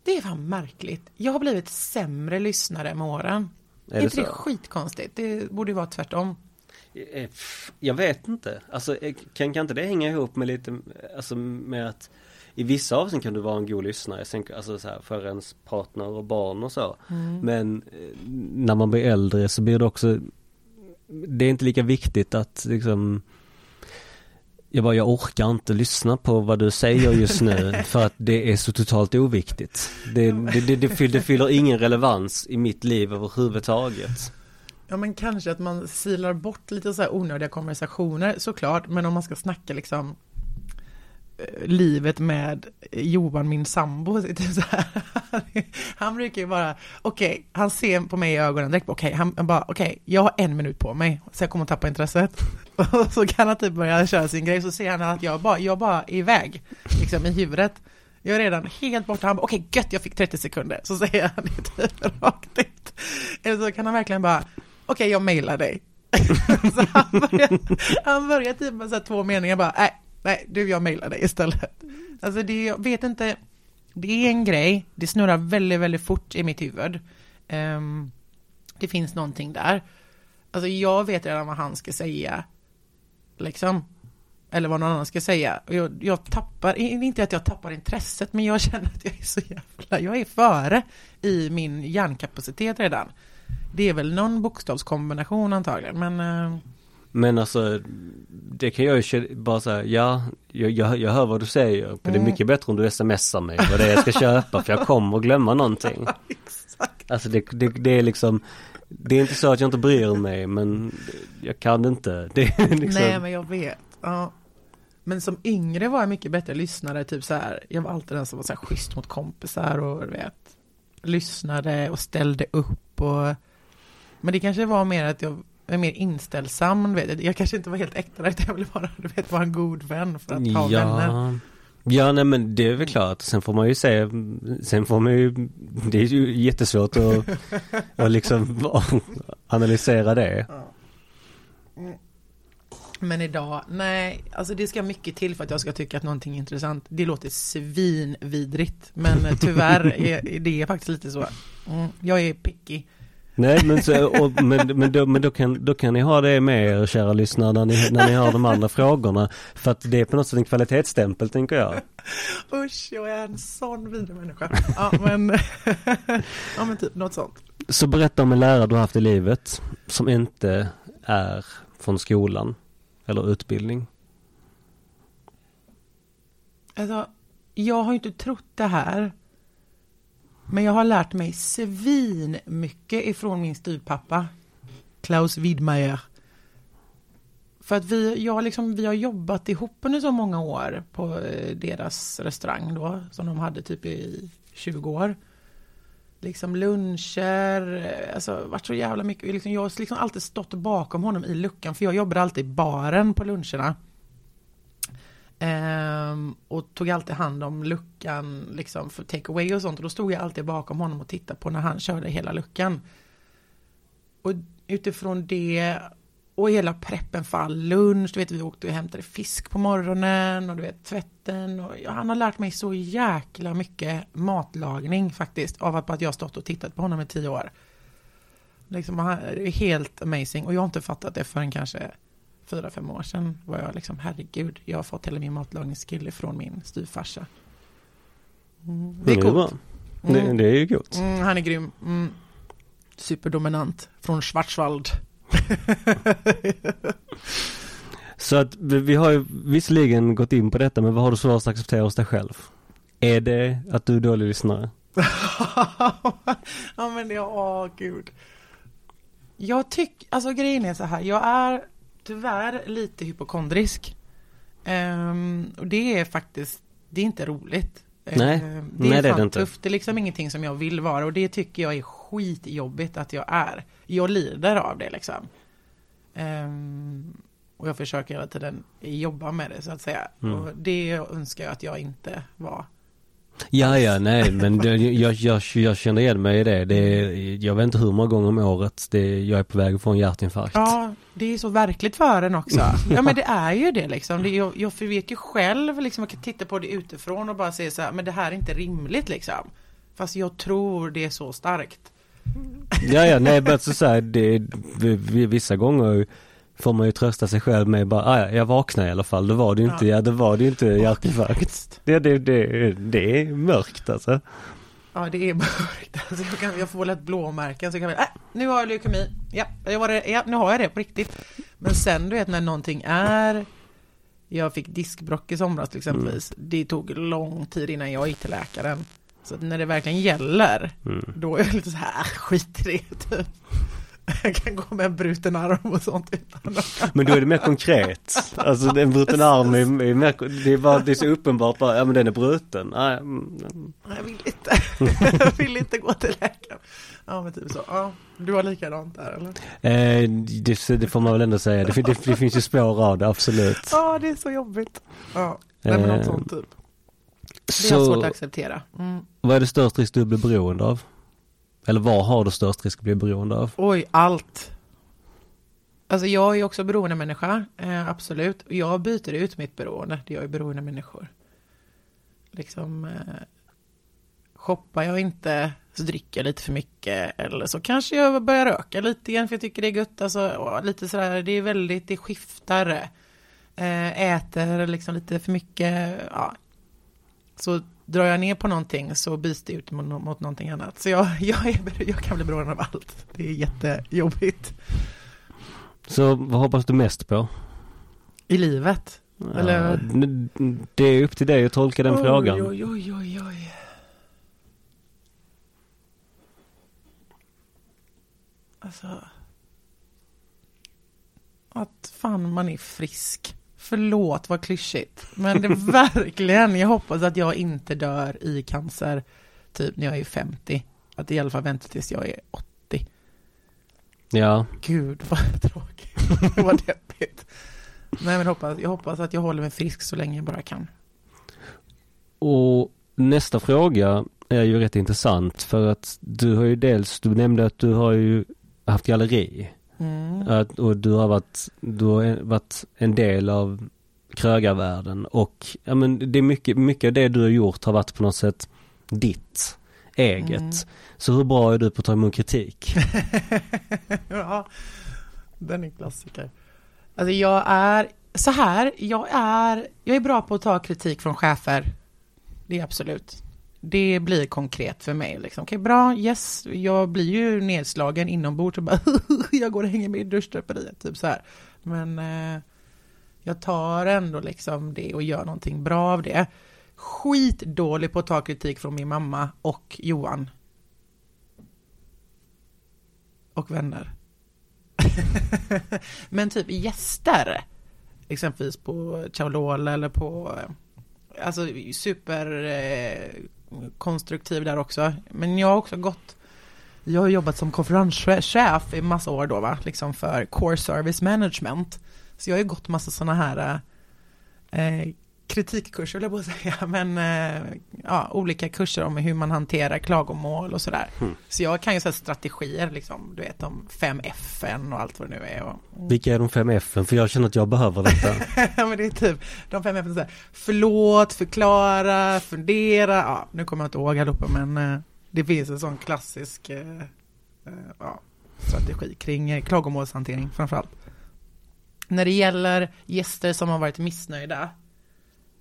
B: Det är fan märkligt. Jag har blivit sämre lyssnare med åren.
A: Är
B: Är
A: det
B: inte det
A: så?
B: skitkonstigt? Det borde ju vara tvärtom.
A: Eh, pff, Jag vet inte. Alltså eh, kan, kan inte det hänga ihop med lite, alltså med att i vissa avseenden kan du vara en god lyssnare, sen, alltså så här, för ens partner och barn och så. Men eh, när man blir äldre så blir det också, det är inte lika viktigt att liksom jag bara, jag orkar inte lyssna på vad du säger just nu <laughs> för att det är så totalt oviktigt. Det, det, det, det, fyller, det fyller ingen relevans i mitt liv överhuvudtaget.
B: Ja men kanske att man silar bort lite så här onödiga konversationer såklart, men om man ska snacka liksom livet med Johan, min sambo, <laughs> så så här, han brukar ju bara, okej, han ser på mig i ögonen direkt, okej, han han bara, okej, jag har en minut på mig, så jag kommer att tappa intresset. <laughs> Och så kan han typ börja köra sin grej, så ser han att jag bara, jag bara är iväg, liksom i huvudet. Jag är redan helt borta, han bara, okej, gött, jag fick 30 sekunder, så säger han det typ rakt ut. Eller så kan han verkligen bara, okej, jag mailar dig. <laughs> så han börjar, han börjar typ med så här två meningar bara, nej, nej, du, jag mejlar dig istället. Alltså det, jag vet inte, det är en grej, det snurrar väldigt, väldigt fort i mitt huvud. Um, det finns någonting där. Alltså jag vet redan vad han ska säga, liksom. Eller vad någon annan ska säga. Jag, jag tappar, inte att jag tappar intresset, men jag känner att jag är så jävla, jag är före i min hjärnkapacitet redan. Det är väl någon bokstavskombination antagligen, men uh,
A: men alltså Det kan jag ju bara säga, ja jag, jag, jag hör vad du säger Men det är
B: Mm.
A: mycket bättre om du smsar mig vad det är jag ska köpa för jag kommer att glömma någonting <laughs>
B: exakt.
A: Alltså det, det, det är liksom Det är inte så att jag inte bryr mig men jag kan inte <laughs> liksom
B: Nej, men jag vet. Ja. Men som yngre var jag mycket bättre lyssnare, typ så här, jag var alltid den som var så här schysst mot kompisar och du vet, lyssnade och ställde upp och, men det kanske var mer att jag är mer inställsam, vet. jag kanske inte var helt äkta, utan jag ville bara, du vet, vara en god vän för att ha vänner.
A: Ja Ja nej men det är väl klart, sen får man ju se, sen får man ju, det är ju jättesvårt att, <laughs> att liksom analysera det.
B: Men idag, nej, alltså det ska mycket till för att jag ska tycka att någonting är intressant. Det låter svinvidrigt, men tyvärr <laughs> är det är faktiskt lite så. Mm, jag är picky.
A: Nej men, så, och, men, men, då, men då, kan, då kan ni ha det med er kära lyssnare när ni, när ni har de andra frågorna. För att det är på något sätt en kvalitetsstämpel tänker jag.
B: Usch, jag är en sån vidrig människa. Ja, men, <laughs> ja, men typ något sånt.
A: Så berätta om en lärare du har haft i livet som inte är från skolan eller utbildning.
B: Alltså, jag har ju inte trott det här. Men jag har lärt mig svin mycket ifrån min styvpappa. Klaus Widmeyer. För att vi, jag liksom, vi har jobbat ihop under så många år på eh, deras restaurang då, som de hade typ i 20 år. Liksom luncher, eh, alltså varit så jävla mycket, liksom, jag har liksom alltid stått bakom honom i luckan, för jag jobbade alltid i baren på luncherna. Ehm, och tog alltid hand om luckan liksom för take away och sånt. Och då stod jag alltid bakom honom och tittade på när han körde hela luckan. Och utifrån det och hela preppen för all lunch, du vet vi åkte och hämtade fisk på morgonen och du vet tvätten. Och ja, han har lärt mig så jäkla mycket matlagning faktiskt av att, att jag har stått och tittat på honom i tio år. Liksom, han är helt amazing och jag har inte fattat det förrän kanske fyra, fem år sedan var jag liksom, herregud, jag har fått hela min matlagningsskill ifrån min styvfarsa. Mm, det är coolt.
A: Det,
B: Mm.
A: det är ju gott.
B: Mm, han är grym. Mm. Superdominant från Schwarzwald. <laughs>
A: Så att vi, vi har ju visserligen gått in på detta men vad har du svårast att acceptera hos dig själv? Är det att du är dålig lyssnare? <laughs>
B: ja men det, åh gud. Jag tycker, alltså grejen är så här, jag är tyvärr lite hypokondrisk. Ehm, och det är faktiskt, det är inte roligt.
A: Nej,
B: Ehm,
A: nej, det är
B: fan
A: det inte.
B: tufft, det är liksom ingenting som jag vill vara och det tycker jag är skitjobbigt att jag är. Jag lider av det liksom. Ehm, och jag försöker hela tiden jobba med det så att säga.
A: Mm.
B: Och det önskar jag att jag inte var.
A: Ja, ja, nej, men det, jag, jag, jag känner igen mig i det. det jag vet inte hur många gånger om året det, jag är på väg att få en hjärtinfarkt.
B: Ja, det är så verkligt för en också. <laughs> Ja, men det är ju det liksom. Det, jag, jag vet ju själv, liksom, jag kan titta på det utifrån och bara säga så här, men det här är inte rimligt liksom. Fast jag tror det är så starkt.
A: Ja, ja, nej, men så, så här, det, vissa gånger får man ju trösta sig själv med bara, ah, ja, jag vaknade i alla fall, då var det ju inte, ja. ja då var det ju inte hjärtinfarkt. Det, det, det, det är mörkt alltså.
B: Ja det är <laughs> mörkt, alltså, jag, kan, jag får lätt blåmärken så jag kan äh, nu har jag leukemi, ja, jag var det, ja nu har jag det på riktigt. Men sen du vet när någonting är jag fick diskbrock i somras exempelvis. Mm. Det tog lång tid innan jag gick till läkaren. Så när det verkligen gäller, mm. då är jag lite så här, skit i det <laughs> typ. Jag <laughs> kan gå med en bruten arm och sånt
A: Men då är det mer konkret. Alltså en bruten arm är, är mer, det är bara, det är så uppenbart bara, ja men den är bruten. Nej,
B: mm, mm. Jag vill inte, <laughs> jag vill inte gå till läkaren. Ja men typ så, ja, du har likadant där eller?
A: Eh, det, det, får man väl ändå säga, det, det, det, finns ju spår av det, absolut.
B: Ja det är så jobbigt. Ja, nej men något sånt typ. Det är så, svårt att acceptera. Mm.
A: Vad är det största risk du blir beroende av? Eller vad har du störst risk att bli beroende av?
B: Oj, allt. Alltså jag är också beroendemänniska, eh, absolut. Jag byter ut mitt beroende, det jag är beroendemänniskor. Liksom, eh, shoppar jag inte så dricker jag lite för mycket. Eller så kanske jag börjar röka lite igen för jag tycker det är gött. Alltså, lite sådär, det är väldigt, det skiftar. Eh, äter liksom lite för mycket, ja. Så drar jag ner på någonting så byts det ut mot, mot någonting annat. Så jag, <laughs> jag, är, jag kan bli beroende av allt. Det är jättejobbigt.
A: Så vad hoppas du mest på?
B: I livet?
A: Ja, Eller? Det är upp till dig att tolka den oj, frågan.
B: Oj, oj, oj, oj. Alltså. Att fan man är frisk. Förlåt vad klyschigt. Men det är <laughs> verkligen, jag hoppas att jag inte dör i cancer typ när jag är 50. Att i alla fall vänta tills jag är 80.
A: Ja.
B: Gud vad <laughs> tråkigt. <laughs> vad deppigt. Nej men hoppas, jag hoppas att jag håller mig frisk så länge jag bara kan.
A: Och nästa fråga är ju rätt intressant för att du har ju dels, du nämnde att du har ju haft galleri. Mm. Att, och du har varit, du har varit en del av krögarvärlden och ja men det är mycket, mycket av det du har gjort har varit på något sätt ditt, eget. Mm. Så hur bra är du på att ta emot kritik? <laughs>
B: ja, den är klassiker. Alltså jag är, så här, jag är, jag är bra på att ta kritik från chefer. Det är absolut det blir konkret för mig. Liksom. Okej, okay, bra, yes, jag blir ju nedslagen inombords och bara <laughs> jag går och hänger med i duschdraperiet, typ så här. Men eh, jag tar ändå liksom det och gör någonting bra av det. Skitdålig på att ta kritik från min mamma och Johan. Och vänner. <laughs> Men typ gäster, exempelvis på Chaulol eller på eh, alltså super eh, konstruktiv där också. Men jag har också gått jag har jobbat som konferenschef i massa år då va, liksom för Core Service Management. Så jag har ju gått massa sådana här eh, eh kritikkurser, vill jag på säga, <laughs> men eh, ja, olika kurser om hur man hanterar klagomål och sådär. Mm. Så jag kan ju säga strategier, liksom, du vet, de fem F och allt vad det nu är. Och,
A: mm. Vilka är de fem F För jag känner att jag behöver detta. <laughs>
B: ja, men det är typ de fem F så här, förlåt, förklara, fundera, ja, nu kommer jag inte ihåg allihopa, men eh, det finns en sån klassisk eh ja, strategi kring eh, klagomålshantering framförallt. När det gäller gäster som har varit missnöjda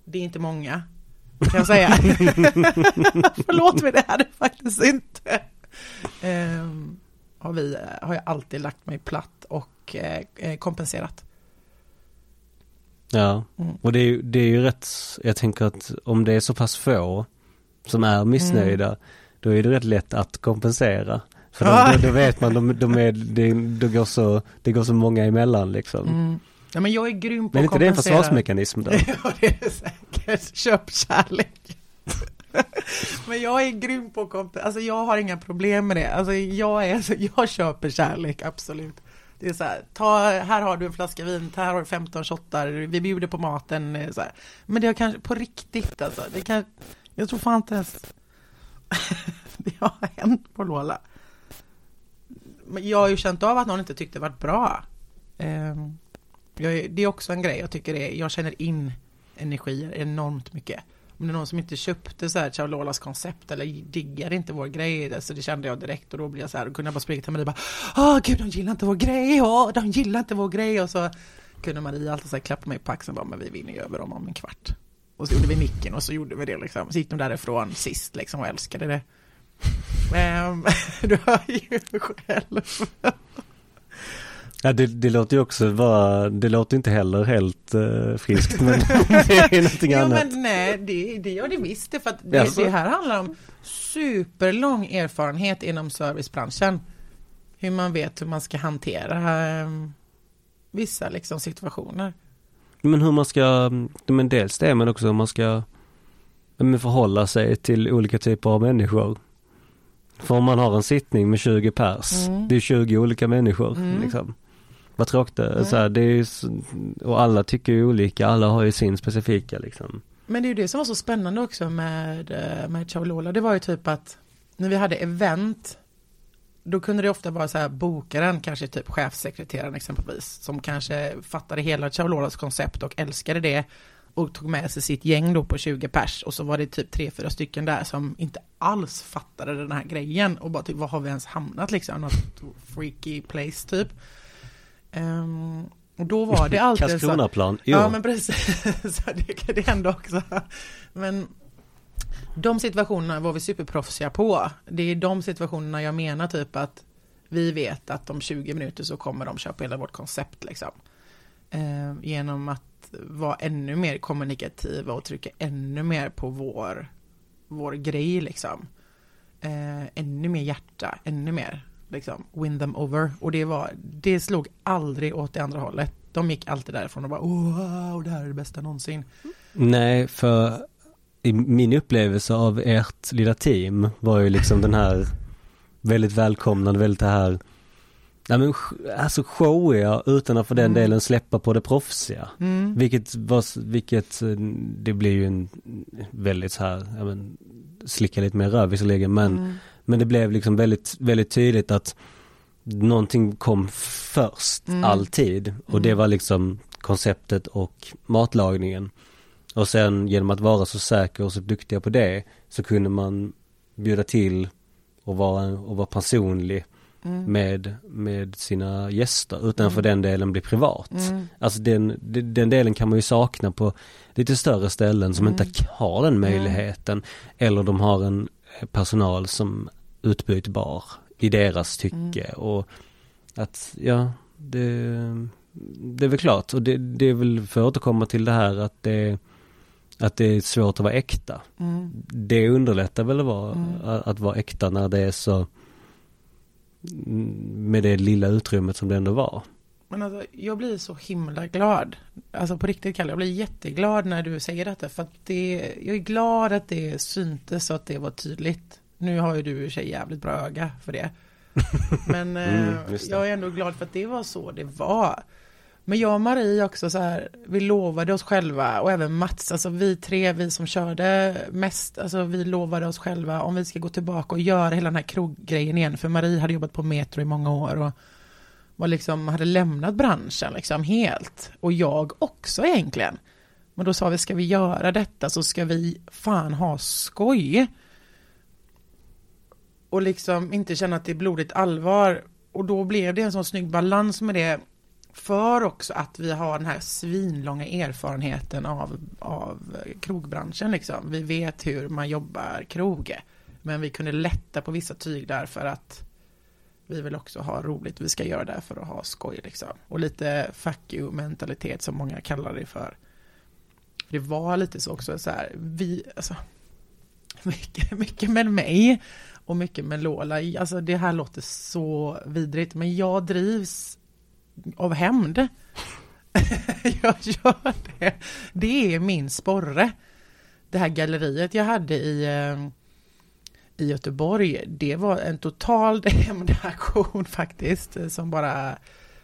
B: det är inte många, kan jag säga. <laughs> Förlåt mig, det är det faktiskt inte. Um, har, vi, har jag alltid lagt mig platt och eh, kompenserat.
A: Ja, mm. och det är, det är ju rätt, jag tänker att om det är så pass få som är missnöjda, mm. då är det rätt lätt att kompensera. För då, <laughs> då, då vet man, de, de är, det, det, går så, det går så många emellan liksom.
B: Mm. Ja, men jag är grym på
A: men att. Men inte det en försvarsmekanism då? <laughs>
B: ja, det är säkert. Köp kärlek. <laughs> men jag är grym på kompensera. Alltså jag har inga problem med det. Alltså jag, är, jag köper kärlek, absolut. Det är så här, ta, här har du en flaska vin, här har du 15 shottar, vi bjuder på maten. Så här. Men det är kanske på riktigt alltså. Det kan, Jag tror fan inte ens <laughs> det har hänt på Lola. Men jag har ju känt av att någon inte tyckte det varit bra. Ehm, jag, det är också en grej jag tycker är, jag känner in energier enormt mycket. Om det är någon som inte köpte så här Chaulolas koncept eller diggar inte vår grej, så det kände jag direkt och då blir jag så här, då kunde jag bara springa till Marie och bara Åh gud, de gillar inte vår grej, åh, de gillar inte vår grej och så kunde Marie alltid så här klappa mig på axeln och bara, men vi vinner ju över dem om en kvart. Och så gjorde vi nicken och så gjorde vi det liksom. Så gick de därifrån sist liksom och älskade det. Men <laughs> du hör ju själv.
A: Ja, det, det låter ju också vara, det låter inte heller helt uh, friskt men <laughs> det är någonting
B: jo,
A: annat.
B: Men nej, det, det gör det visst för att det, det här handlar om superlång erfarenhet inom servicebranschen. Hur man vet hur man ska hantera um, vissa liksom situationer.
A: Men hur man ska, men dels det men också hur man ska men förhålla sig till olika typer av människor. För om man har en sittning med 20 pers, mm. det är 20 olika människor mm. liksom. Vad tråkigt mm. så här, det är ju, och alla tycker ju olika, alla har ju sin specifika liksom.
B: Men det är ju det som var så spännande också med, eh, med Chaulola, det var ju typ att när vi hade event då kunde det ofta vara så här bokaren, kanske typ chefsekreteraren exempelvis, som kanske fattade hela Chaulolas koncept och älskade det och tog med sig sitt gäng då på 20 pers och så var det typ tre fyra stycken där som inte alls fattade den här grejen och bara typ, vad har vi ens hamnat liksom? Något freaky place typ. Um, och då var det <laughs> alltid
A: Karlskronaplan,
B: jo. Ja men precis, <laughs> så det, det hände också. Men de situationerna var vi superproffsiga på. Det är de situationerna jag menar typ att vi vet att om 20 minuter så kommer de köpa hela vårt koncept liksom. Eh, genom att vara ännu mer kommunikativa och trycka ännu mer på vår, vår grej liksom. Eh, ännu mer hjärta, ännu mer liksom win them over. Och det var, det slog aldrig åt det andra hållet. De gick alltid därifrån och bara wow, det här är det bästa någonsin.
A: Nej, för i min upplevelse av ert lilla team var ju liksom den här väldigt välkomnande, väldigt det här Ja men alltså showiga utan att för den mm. delen släppa på det proffsiga. Mm. Vilket var, vilket, eh, det blir ju en väldigt så här, ja men slicka lite mer röv visserligen men, mm. Men det blev liksom väldigt, väldigt tydligt att någonting kom först mm. alltid och det mm. var liksom konceptet och matlagningen. Och sen genom att vara så säker och så duktiga på det så kunde man bjuda till och vara, och vara personlig mm. med, med sina gäster utan för mm. den delen bli privat. Mm. Alltså den, den delen kan man ju sakna på lite större ställen som inte mm. har den möjligheten eller de har en personal som utbytbar i deras tycke mm. och att ja, det, det är väl klart och det, det är väl för att återkomma till det här att det att det är svårt att vara äkta. Mm. Det underlättar väl att vara, mm. att vara äkta när det är så med det lilla utrymmet som det ändå var.
B: Men alltså, jag blir så himla glad. Alltså på riktigt Kalle, jag blir jätteglad när du säger detta. För att det, jag är glad att det syntes och att det var tydligt. Nu har ju du i sig jävligt bra öga för det. <laughs> Men mm, eh, jag är ändå glad för att det var så det var. Men jag och Marie också så här, vi lovade oss själva och även Mats, alltså vi tre, vi som körde mest, alltså vi lovade oss själva om vi ska gå tillbaka och göra hela den här kroggrejen igen, för Marie hade jobbat på Metro i många år och var liksom, hade lämnat branschen liksom helt. Och jag också egentligen. Men då sa vi, ska vi göra detta så ska vi fan ha skoj. Och liksom inte känna att det är blodigt allvar. Och då blev det en sån snygg balans med det för också att vi har den här svinlånga erfarenheten av, av krogbranschen liksom. Vi vet hur man jobbar krog. Men vi kunde lätta på vissa tyglar för att vi vill också ha roligt. Vi ska göra det för att ha skoj liksom. Och lite fuck you mentalitet som många kallar det för. Det var lite så också så här, vi, alltså, <laughs> mycket, mycket med mig och mycket med Lola. Alltså det här låter så vidrigt, men jag drivs av hämnd. <laughs> jag gör det. Det är min sporre. Det här galleriet jag hade i, eh, i Göteborg, det var en total <laughs> hämndaktion faktiskt, eh, som bara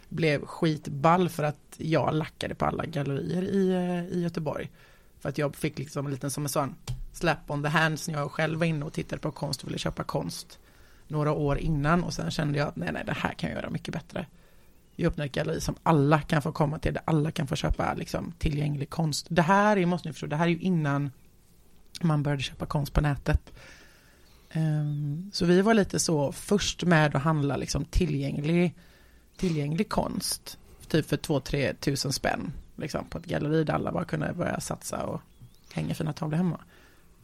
B: blev skitball för att jag lackade på alla gallerier i, eh, i Göteborg. För att jag fick liksom en liten som en sån slap on the hands när jag själv var inne och tittade på konst och ville köpa konst några år innan och sen kände jag att nej, nej, det här kan jag göra mycket bättre. Jag öppnar ett galleri som alla kan få komma till, där alla kan få köpa liksom, tillgänglig konst. Det här är, måste ni förstå, det här är ju innan man började köpa konst på nätet. Um, så vi var lite så först med att handla liksom tillgänglig, tillgänglig konst. Typ för 2-3 tusen spänn. Liksom på ett galleri där alla bara kunde börja satsa och hänga fina tavlor hemma.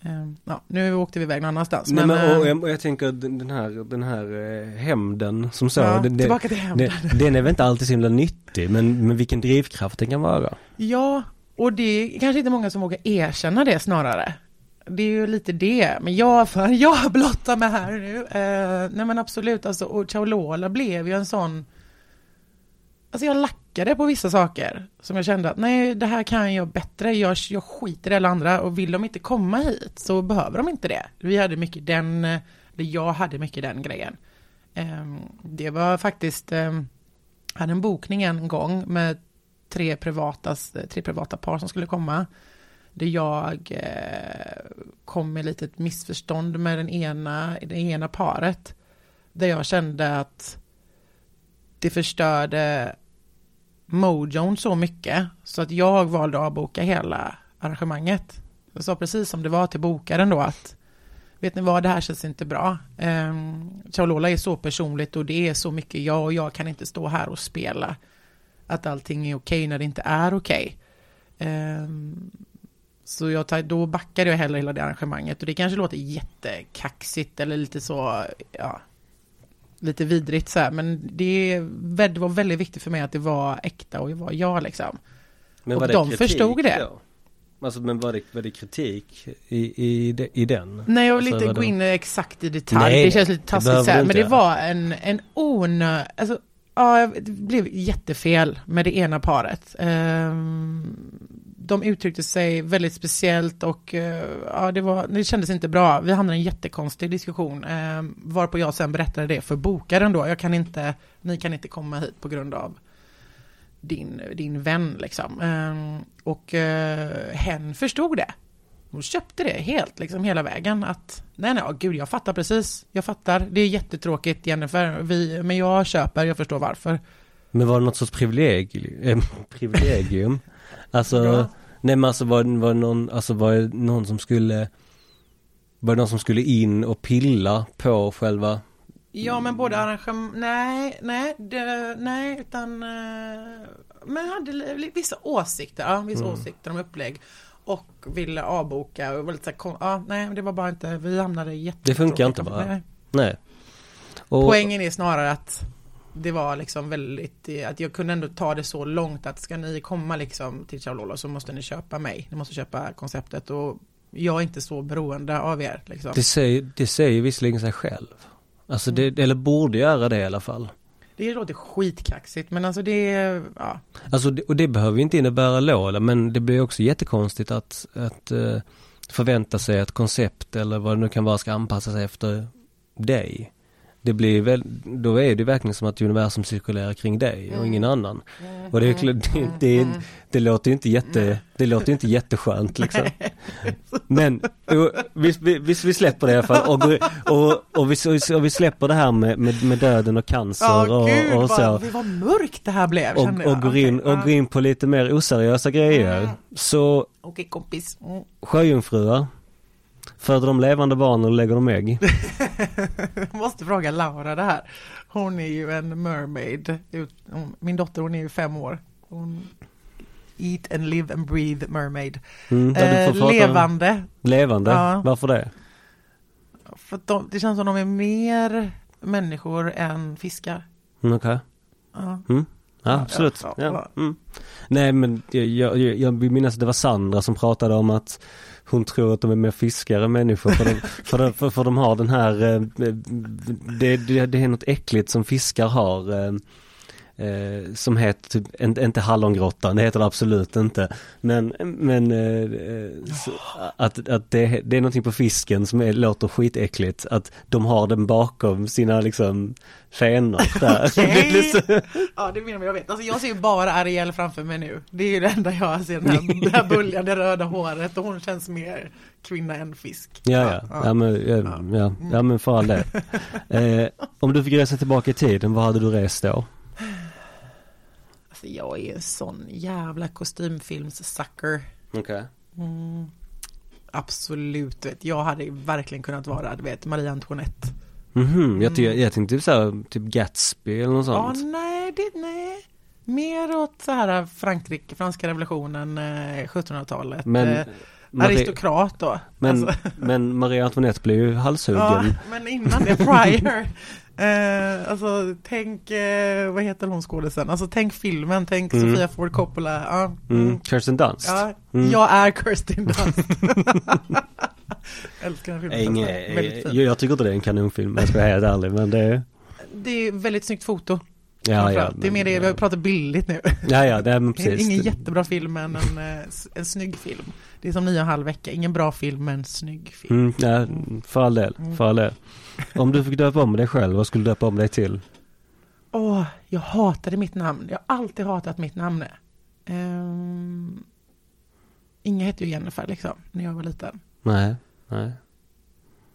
B: Um, ja, nu åkte vi iväg någon annanstans.
A: Nej,
B: men,
A: men, och, jag, och jag tänker den här, den här eh, hämnden som så.
B: ja,
A: den,
B: tillbaka till hämnden.
A: den, den är väl inte alltid så himla nyttig men, men vilken drivkraft den kan vara.
B: Ja, och det är kanske inte många som vågar erkänna det snarare. Det är ju lite det, men jag, för <laughs> jag blottar mig här nu. Eh, nej men absolut, alltså, och Chaulola blev ju en sån... Alltså jag lackade på vissa saker som jag kände att nej, det här kan jag bättre. Jag, jag skiter i alla andra och vill de inte komma hit så behöver de inte det. Vi hade mycket den, eller jag hade mycket den grejen. Eh, det var faktiskt, eh, hade en bokning en gång med tre privatas, tre privata par som skulle komma. Där jag eh, kom med lite ett missförstånd med den ena, det ena paret. Där jag kände att det förstörde mojon så mycket. Så att jag valde att avboka hela arrangemanget. Jag sa precis som det var till bokaren då att Vet ni vad, det här känns inte bra. Ehm, um, Chaolola är så personligt och det är så mycket jag och jag kan inte stå här och spela att allting är okej när det inte är okej. Um, så jag tar, då backade jag hellre hela det arrangemanget och det kanske låter jättekaxigt eller lite så, ja, lite vidrigt så här, men det, det var väldigt viktigt för mig att det var äkta och det var jag liksom.
A: Men
B: Och de
A: kritik
B: förstod det.
A: Då? Alltså men var det, var det kritik i, i, i den?
B: Nej, jag vill
A: Alltså,
B: inte gå
A: det-
B: in exakt i detalj,
A: Nej,
B: det känns lite taskigt så här, men det var en, en onö, alltså, ja, det blev jättefel med det ena paret. Ehm, de uttryckte sig väldigt speciellt och eh, ja, det, var, det kändes inte bra. Vi hamnade i en jättekonstig diskussion, eh, varpå jag sen berättade det för bokaren då. Jag kan inte, ni kan inte komma hit på grund av din, din vän liksom. Eh, och eh, hen förstod det. Hon köpte det helt, liksom hela vägen att nej, nej, oh, gud, jag fattar precis. Jag fattar. Det är jättetråkigt, Jennifer. Vi, men jag köper, jag förstår varför.
A: Men var det något sorts privilegium? Eh, <laughs> privilegium? Alltså,
B: Bra.
A: nej men alltså var, var någon, alltså var det någon som skulle Var det någon som skulle in och pilla på själva
B: Ja, men både arrangemang, nej, nej, det, nej, utan, eh, men hade vissa åsikter, ja, vissa
A: Mm.
B: åsikter om upplägg och ville avboka och var lite så här, ja, nej, det var bara inte, vi hamnade jätte
A: Det funkar inte, va?
B: Nej.
A: Nej och,
B: Poängen är snarare att det var liksom väldigt, att jag kunde ändå ta det så långt att ska ni komma liksom till Chaulolo så måste ni köpa mig, ni måste köpa konceptet och jag är inte så beroende av er liksom.
A: Det säger, det säger visserligen sig själv Alltså det, eller borde göra det i alla fall
B: Det låter skitkaxigt men alltså det, ja.
A: Alltså det, och det behöver inte innebära låda men det blir också jättekonstigt att, att eh, förvänta sig att koncept eller vad det nu kan vara ska anpassa sig efter dig. Det blir väl, då är det verkligen som att universum cirkulerar kring dig och ingen annan. Och det, är det, det, det låter ju inte jätte, det låter inte jätteskönt liksom. Men och, vi, vi, vi, släpper det i alla fall och, och, och, vi, och vi släpper det här med, med, med döden och cancer och,
B: gud
A: och så.
B: vad, det var mörkt det här blev
A: Och, och, går in, och går in på lite mer oseriösa grejer.
B: Mm.
A: Så.
B: Okej kompis. Mm.
A: Föder de levande barn och lägger de ägg?
B: Jag <laughs> måste fråga Laura det här. Hon är ju en mermaid. Min dotter hon är ju fem år. Hon Eat and live and breathe mermaid.
A: Mm,
B: Eh, levande.
A: Levande?
B: Ja.
A: Varför det?
B: För att de, det känns som de är mer människor än fiskar.
A: Mm, Okej.
B: Ja.
A: Ja,
B: Ja,
A: absolut.
B: ja.
A: Mm. Nej men jag, jag, jag vill minnas att det var Sandra som pratade om att hon tror att de är mer fiskare människor för de, för, de, för, för de har den här, eh, det, det, det är något äckligt som fiskar har. Eh, eh, Eh, som heter, typ, inte, inte Hallongrottan, det heter det absolut inte. Men, men eh, så, att, att det, det är någonting på fisken som är, låter skitäckligt. Att de har den bakom sina liksom fenor där. <laughs>
B: Okej. Ja, det menar jag vet. Alltså jag ser ju bara Ariel framför mig nu. Det är ju det enda jag ser, den här, <laughs> det här böljande röda håret och hon känns mer kvinna än fisk.
A: Ja, ja, ja, men, ja, ja, ja, men för all del. <laughs> Eh, om du fick resa tillbaka i tiden, vad hade du rest då?
B: Alltså jag är en sån jävla kostymfilms-sucker.
A: Okej. Okay.
B: Mm, absolut, vet. jag hade verkligen kunnat vara, du vet, Marie Antoinette.
A: Mhm, mm jag, jag, jag tänkte typ såhär, typ Gatsby eller något sånt.
B: Ja, nej, det, nej. Mer åt så här Frankrike, franska revolutionen, 1700-talet. Men eh, Marie... aristokrat då.
A: Men, alltså. <laughs> men Marie Antoinette blev ju halshuggen. Ja,
B: men innan det, prior. <laughs> Eh, alltså tänk, eh, vad heter hon skådisen? Alltså tänk filmen, tänk mm. Sofia Ford Coppola. Ja,
A: mm. Mm. Kirsten Dunst.
B: Ja, mm. jag är Kirsten Dunst. <laughs> Älskar den filmen.
A: Inge, jag, jag tycker inte det är en kanonfilm, jag ska vara helt ärlig, men det är
B: Det är väldigt snyggt foto.
A: Ja, ja,
B: det är mer det, vi har pratat billigt nu.
A: Ja, ja, det är precis.
B: Det är ingen jättebra film, men en, eh, en snygg film. Det är som nio och en halv vecka, ingen bra film, men snygg film.
A: Mm, ja, för all del, mm. för all del. Om du fick döpa om dig själv, vad skulle du döpa om dig till?
B: Åh, oh, jag hatade mitt namn. Jag har alltid hatat mitt namn. Um, Inga hette ju Jennifer liksom, när jag var liten.
A: Nej, nej.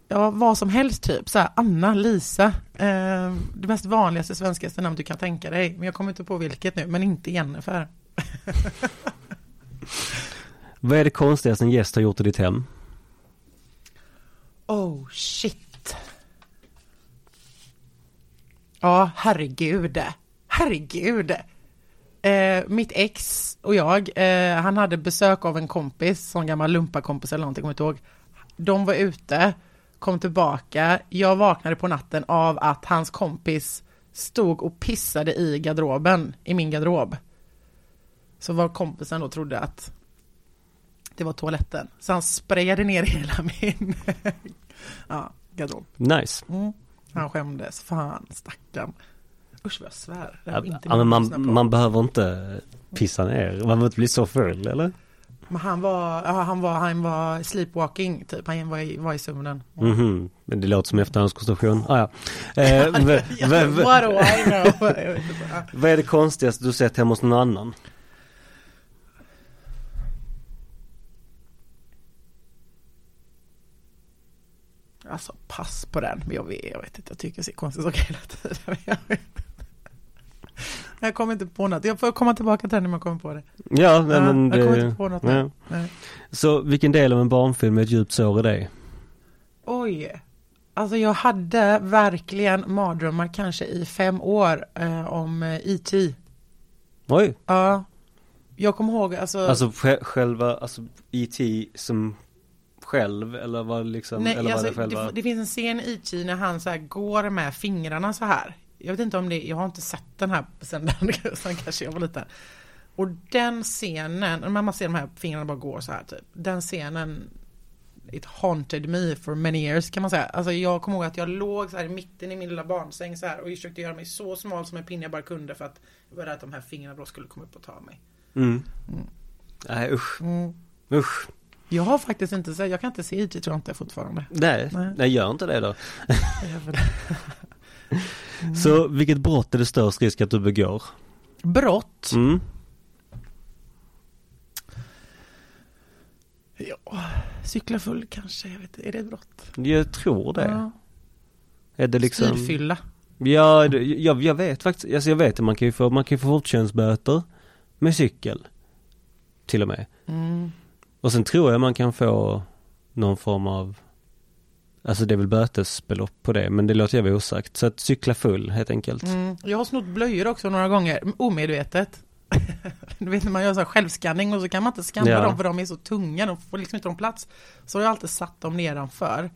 B: Ja, vad som helst typ. Så här, Anna, Lisa. Eh, det mest vanligaste svenskaste namn du kan tänka dig. Men jag kommer inte på vilket nu, men inte Jennifer. <laughs>
A: vad är det konstigaste en gäst har gjort i ditt hem?
B: Oh shit. Ja, herregud. Herregud. Eh, mitt ex och jag, eh, han hade besök av en kompis, som gammal lumpakompis eller någonting, kommer inte ihåg. De var ute kom tillbaka. Jag vaknade på natten av att hans kompis stod och pissade i garderoben, i min garderob. Så var kompisen då trodde att det var toaletten. Så han sprayade ner <laughs> hela min ja, garderob.
A: Nice.
B: Mm. Han skämdes. Fan, stackarn. Usch vad jag svär.
A: Ja, ja, men man, man behöver inte pissa ner. Man behöver inte bli så full, eller?
B: Men han var, ja, han var, han var sleepwalking typ, han var i, var i sömnen.
A: Mm -hmm. Men det låter som efterhandskonstruktion. Ah, ja. Eh, <laughs>
B: What do I know? <laughs>
A: vad är det konstigaste du sett hemma hos någon annan?
B: Alltså pass på den, jag vet, jag vet inte, jag tycker jag ser konstigt saker hela tiden. Jag kommer inte på något. Jag får komma tillbaka till det när man kommer på det.
A: Ja, nej, men
B: det... Jag kommer inte på något. Ja.
A: Så vilken del av en barnfilm är ett djupt sår i dig?
B: Oj. Alltså jag hade verkligen mardrömmar kanske i fem år eh, om IT. Eh, e
A: Oj.
B: Ja. Jag kommer ihåg alltså.
A: Alltså själva, alltså IT som själv eller var liksom,
B: Nej,
A: eller
B: alltså,
A: var det själva?
B: Det, det finns en scen i IT när han så går med fingrarna så här jag vet inte om det, jag har inte sett den här sen, den, <laughs> sen kanske jag var liten. Och den scenen, när man ser de här fingrarna bara går så här typ. Den scenen It haunted me for many years kan man säga. Alltså jag kommer ihåg att jag låg så här i mitten i min lilla barnsäng så här och försökte göra mig så smal som en pinne jag bara kunde för att jag var rädd att de här fingrarna då skulle komma upp och ta mig.
A: Mm. mm. Nej usch. Mm. Usch.
B: Jag har faktiskt inte så jag kan inte se IT tror jag inte fortfarande.
A: Nej, nej, nej gör inte det då. Mm. Så vilket brott är det störst risk att du begår?
B: Brott?
A: Mm.
B: Ja, cykla full kanske, jag vet Är det ett brott?
A: Jag tror det. Ja. Är det liksom
B: Styrfylla?
A: Ja, jag, jag vet faktiskt, alltså jag vet att man kan ju få, man kan ju få fortkörningsböter med cykel. Till och med.
B: Mm.
A: Och sen tror jag man kan få någon form av Alltså det är väl bötesbelopp på det, men det låter jag vara osagt. Så att cykla full helt enkelt.
B: Mm. Jag har snott blöjor också några gånger, omedvetet. <laughs> du vet när man gör så här självskanning och så kan man inte skanna ja. dem för de är så tunga, de får liksom inte de plats. Så har jag alltid satt dem nedanför.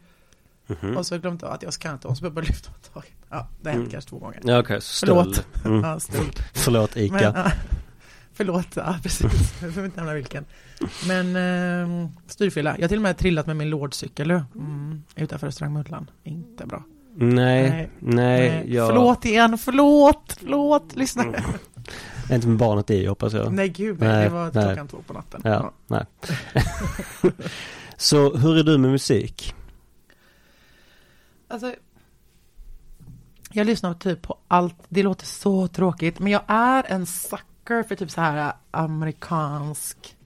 B: Mm -hmm. Och så glömt att jag skannat dem, så behöver jag lyfta taget. Ja, det har hänt mm. kanske två gånger.
A: Ja, okej, okay.
B: Förlåt.
A: Mm.
B: ja, <laughs>
A: Förlåt Ica. Men.
B: Förlåt, ja precis. <laughs> Jag får inte nämna vilken. Men eh, styrfylla. Jag har till och med trillat med min lådcykel mm, utanför restaurang Mullan. Inte bra.
A: Nej,
B: Nej.
A: nej. jag...
B: Förlåt igen, förlåt, förlåt, lyssna.
A: Mm. Inte med barnet i hoppas jag.
B: Nej gud, nej, det var
A: nej.
B: klockan två på natten.
A: Ja, nej. <laughs> Så hur är du med musik?
B: Alltså, jag lyssnar typ på allt, det låter så tråkigt, men jag är en sucker för typ så här amerikansk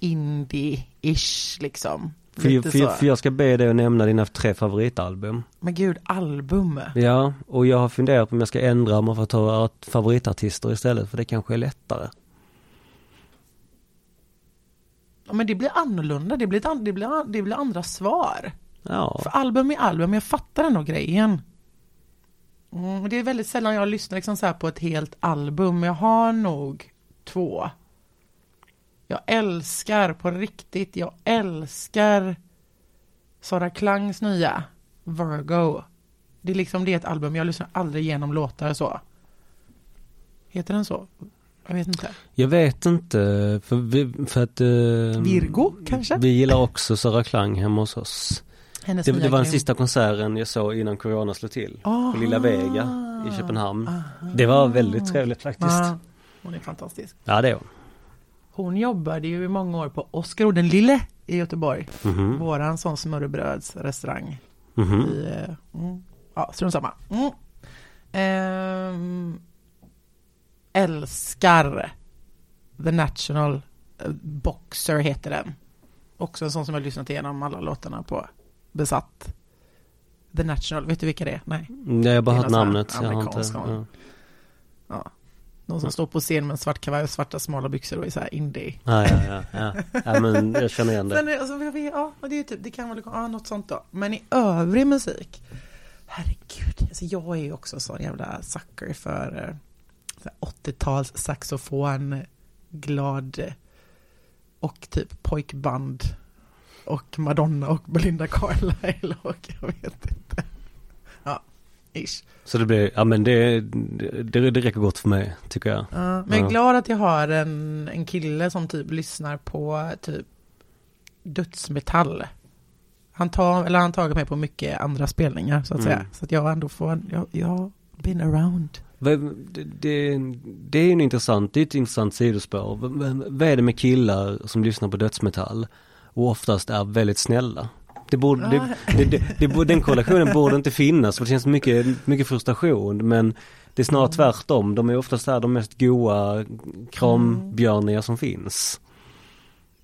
B: indie-ish liksom.
A: För, för, för jag ska be dig att nämna dina tre favoritalbum.
B: Men gud, album.
A: Ja, och jag har funderat på om jag ska ändra om man får ta art- favoritartister istället för det kanske är lättare.
B: Ja, Men det blir annorlunda, det blir, ett det blir, det blir andra svar.
A: Ja,
B: För album är album, jag fattar ändå grejen. Mm, det är väldigt sällan jag lyssnar liksom så här på ett helt album, jag har nog två. Jag älskar på riktigt, jag älskar Sara Klangs nya Virgo. Det är liksom det är ett album, jag lyssnar aldrig igenom låtar så. Heter den så? Jag vet inte.
A: jag vet inte för, vi, för att eh,
B: Virgo kanske?
A: Vi gillar också Sara Klang hemma hos oss.
B: Hennes
A: Det, det var den sista konserten jag såg innan corona slog till.
B: Aha.
A: På Lilla Vega i Köpenhamn.
B: Aha.
A: Det var väldigt trevligt faktiskt.
B: Ja, hon är fantastisk.
A: Ja det är hon.
B: Hon jobbade ju i många år på Oskar och den lille i Göteborg.
A: Mhm.
B: Våran sån smörrebrödsrestaurang.
A: Mhm.
B: I, eh, mm, ja, strunt samma. Mm. Ehm, älskar The National eh, Boxer heter den. Också en sån som jag lyssnat igenom alla låtarna på. Besatt. The National, vet du vilka det är? Nej.
A: Nej, jag har bara hört namnet. Jag har inte, ja.
B: Ja. Någon som står på scen med en svart kavaj och svarta smala byxor och är så här indie.
A: Ja, ja, ja, ja. ja men jag känner igen det. <laughs>
B: Sen, alltså, jag vet, ja, det, är typ, det kan väl ja, något sånt då. Men i övrig musik, herregud, alltså jag är ju också sån jävla sucker för eh, så här 80-tals saxofon, glad eh, och typ pojkband och Madonna och Belinda Carlisle <laughs> och jag vet inte. Ja, ish.
A: Så det blir, ja men det, det, det räcker gott för mig, tycker jag.
B: Ja, men jag är
A: Ja.
B: glad att jag har en, en kille som typ lyssnar på typ dödsmetall. Han tar, eller han tagit mig på mycket andra spelningar så att
A: Mm.
B: säga. Så att jag ändå får, jag, jag been around.
A: Det, det, det är ju en intressant, det är ett intressant sidospår. Vad är det med killar som lyssnar på dödsmetall och oftast är väldigt snälla? Det borde, det, det, det, det, den korrelationen borde inte finnas för det känns mycket, mycket frustration men det är snarare
B: Mm.
A: tvärtom. De är oftast de mest goa krambjörniga som finns.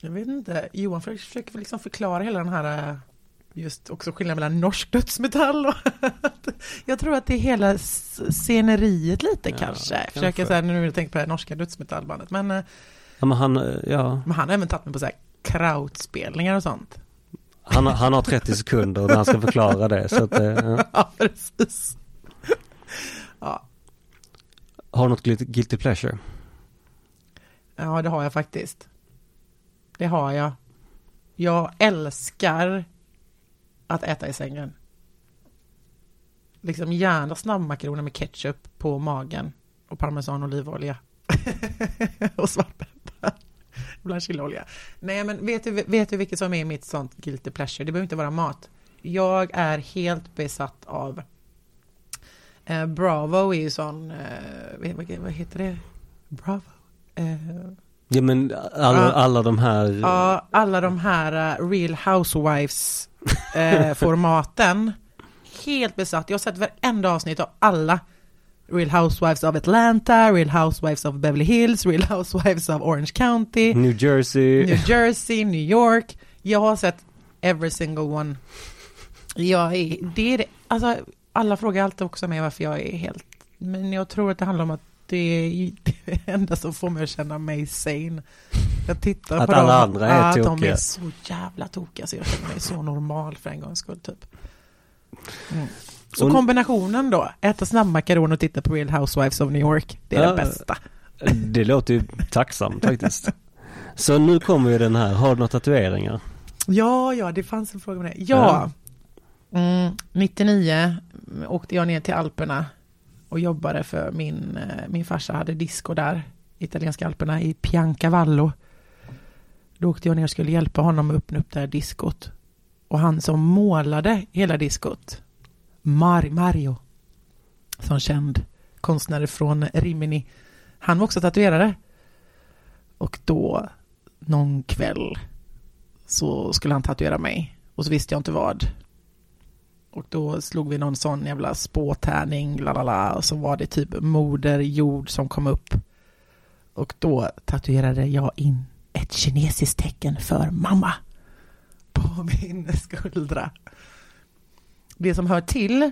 B: Jag vet inte, Johan försöker, liksom förklara hela den här eh, just också skillnaden mellan norsk dödsmetall och <laughs> jag tror att det är hela sceneriet lite
A: Ja,
B: kanske.
A: kanske.
B: Försöker säga nu när jag tänker på det här norska dödsmetallbandet. Men, eh,
A: Ja, men han, ja,
B: men han har även tagit mig på så här krautspelningar och sånt.
A: han, har- han har 30 sekunder när han ska förklara det. Så att, eh, ja. <laughs>
B: Ja, precis. Ja,
A: Har du något guilty pleasure?
B: ja, det har jag faktiskt. Det har jag. Jag älskar att äta i sängen. Liksom gärna snabbmakaroner med ketchup på magen och parmesan och olivolja. <laughs> och svartpeppar. <laughs> Ibland chiliolja. Nej, men vet du, vet du vilket som är mitt sånt guilty pleasure? Det behöver inte vara mat. Jag är helt besatt av eh, Bravo är ju sån, eh, vad, heter det? Bravo? Eh,
A: Ja men alla,
B: Ja.
A: alla de här
B: Ja, alla de här eh, Real Housewives eh, formaten. Helt besatt. Jag har sett varenda avsnitt av alla. Real Housewives of Atlanta, Real Housewives of Beverly Hills, Real Housewives of Orange County,
A: New Jersey.
B: New Jersey, New York. Jag har sett every single one. Jag är, det är det, alltså alla frågar alltid också mig varför jag är helt, men jag tror att det handlar om att det är <laughs> det enda som får mig att känna mig sane. Jag tittar
A: Att
B: på
A: alla
B: dem,
A: andra är
B: att de
A: tokiga.
B: är så jävla tokiga så jag känner mig så normal för en gångs skull typ. Mm. Så
A: Och-
B: kombinationen då, äta snabbmakaroner och titta på Real Housewives of New York, det är
A: Ja.
B: det bästa.
A: Det låter ju tacksamt faktiskt. Så nu kommer ju den här, har du några tatueringar?
B: Ja, ja, det fanns en fråga med det. Ja. Mm, 99 åkte jag ner till Alperna och jobbade för min, eh, min farsa hade disco där, italienska Alperna i Piancavallo. Då åkte jag ner och skulle hjälpa honom att öppna upp det här diskot. Och han som målade hela diskot, Mar Mario, som känd konstnär från Rimini. Han var också tatuerare. Och då, någon kväll, så skulle han tatuera mig. Och så visste jag inte vad. Och då slog vi någon sån jävla spåtärning, lalala, och så var det typ moder jord som kom upp. Och då tatuerade jag in ett kinesiskt tecken för mamma på <laughs> min skuldra. Det som hör till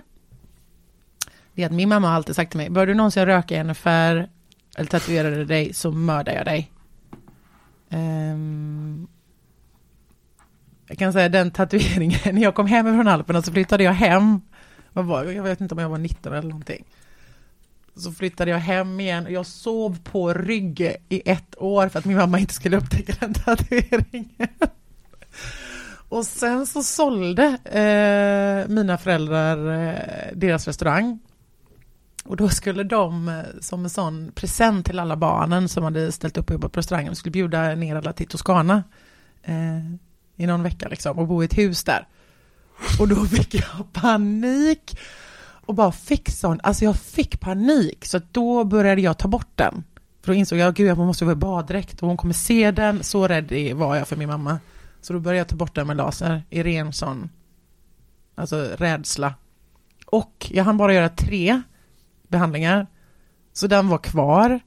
B: det är att min mamma alltid sagt till mig, bör du någonsin röka en affär eller tatuera dig så mördar jag dig. Um, jag kan säga den tatueringen, när jag kom hem från Alperna så flyttade jag hem. Vad var, jag vet inte om jag var 19 eller någonting. Så flyttade jag hem igen och jag sov på rygg i ett år för att min mamma inte skulle upptäcka den tatueringen. Och sen så sålde eh, mina föräldrar eh, deras restaurang. Och då skulle de eh, som en sån present till alla barnen som hade ställt upp och jobbat på restaurangen, skulle bjuda ner alla till Toscana eh, i någon vecka liksom och bo i ett hus där. Och då fick jag panik och bara fick sån, alltså jag fick panik så då började jag ta bort den. För då insåg jag, gud jag måste vara i baddräkt och hon kommer se den, så rädd var jag för min mamma. Så då började jag ta bort den med laser i ren sån, alltså rädsla. Och jag hann bara göra tre behandlingar, så den var kvar.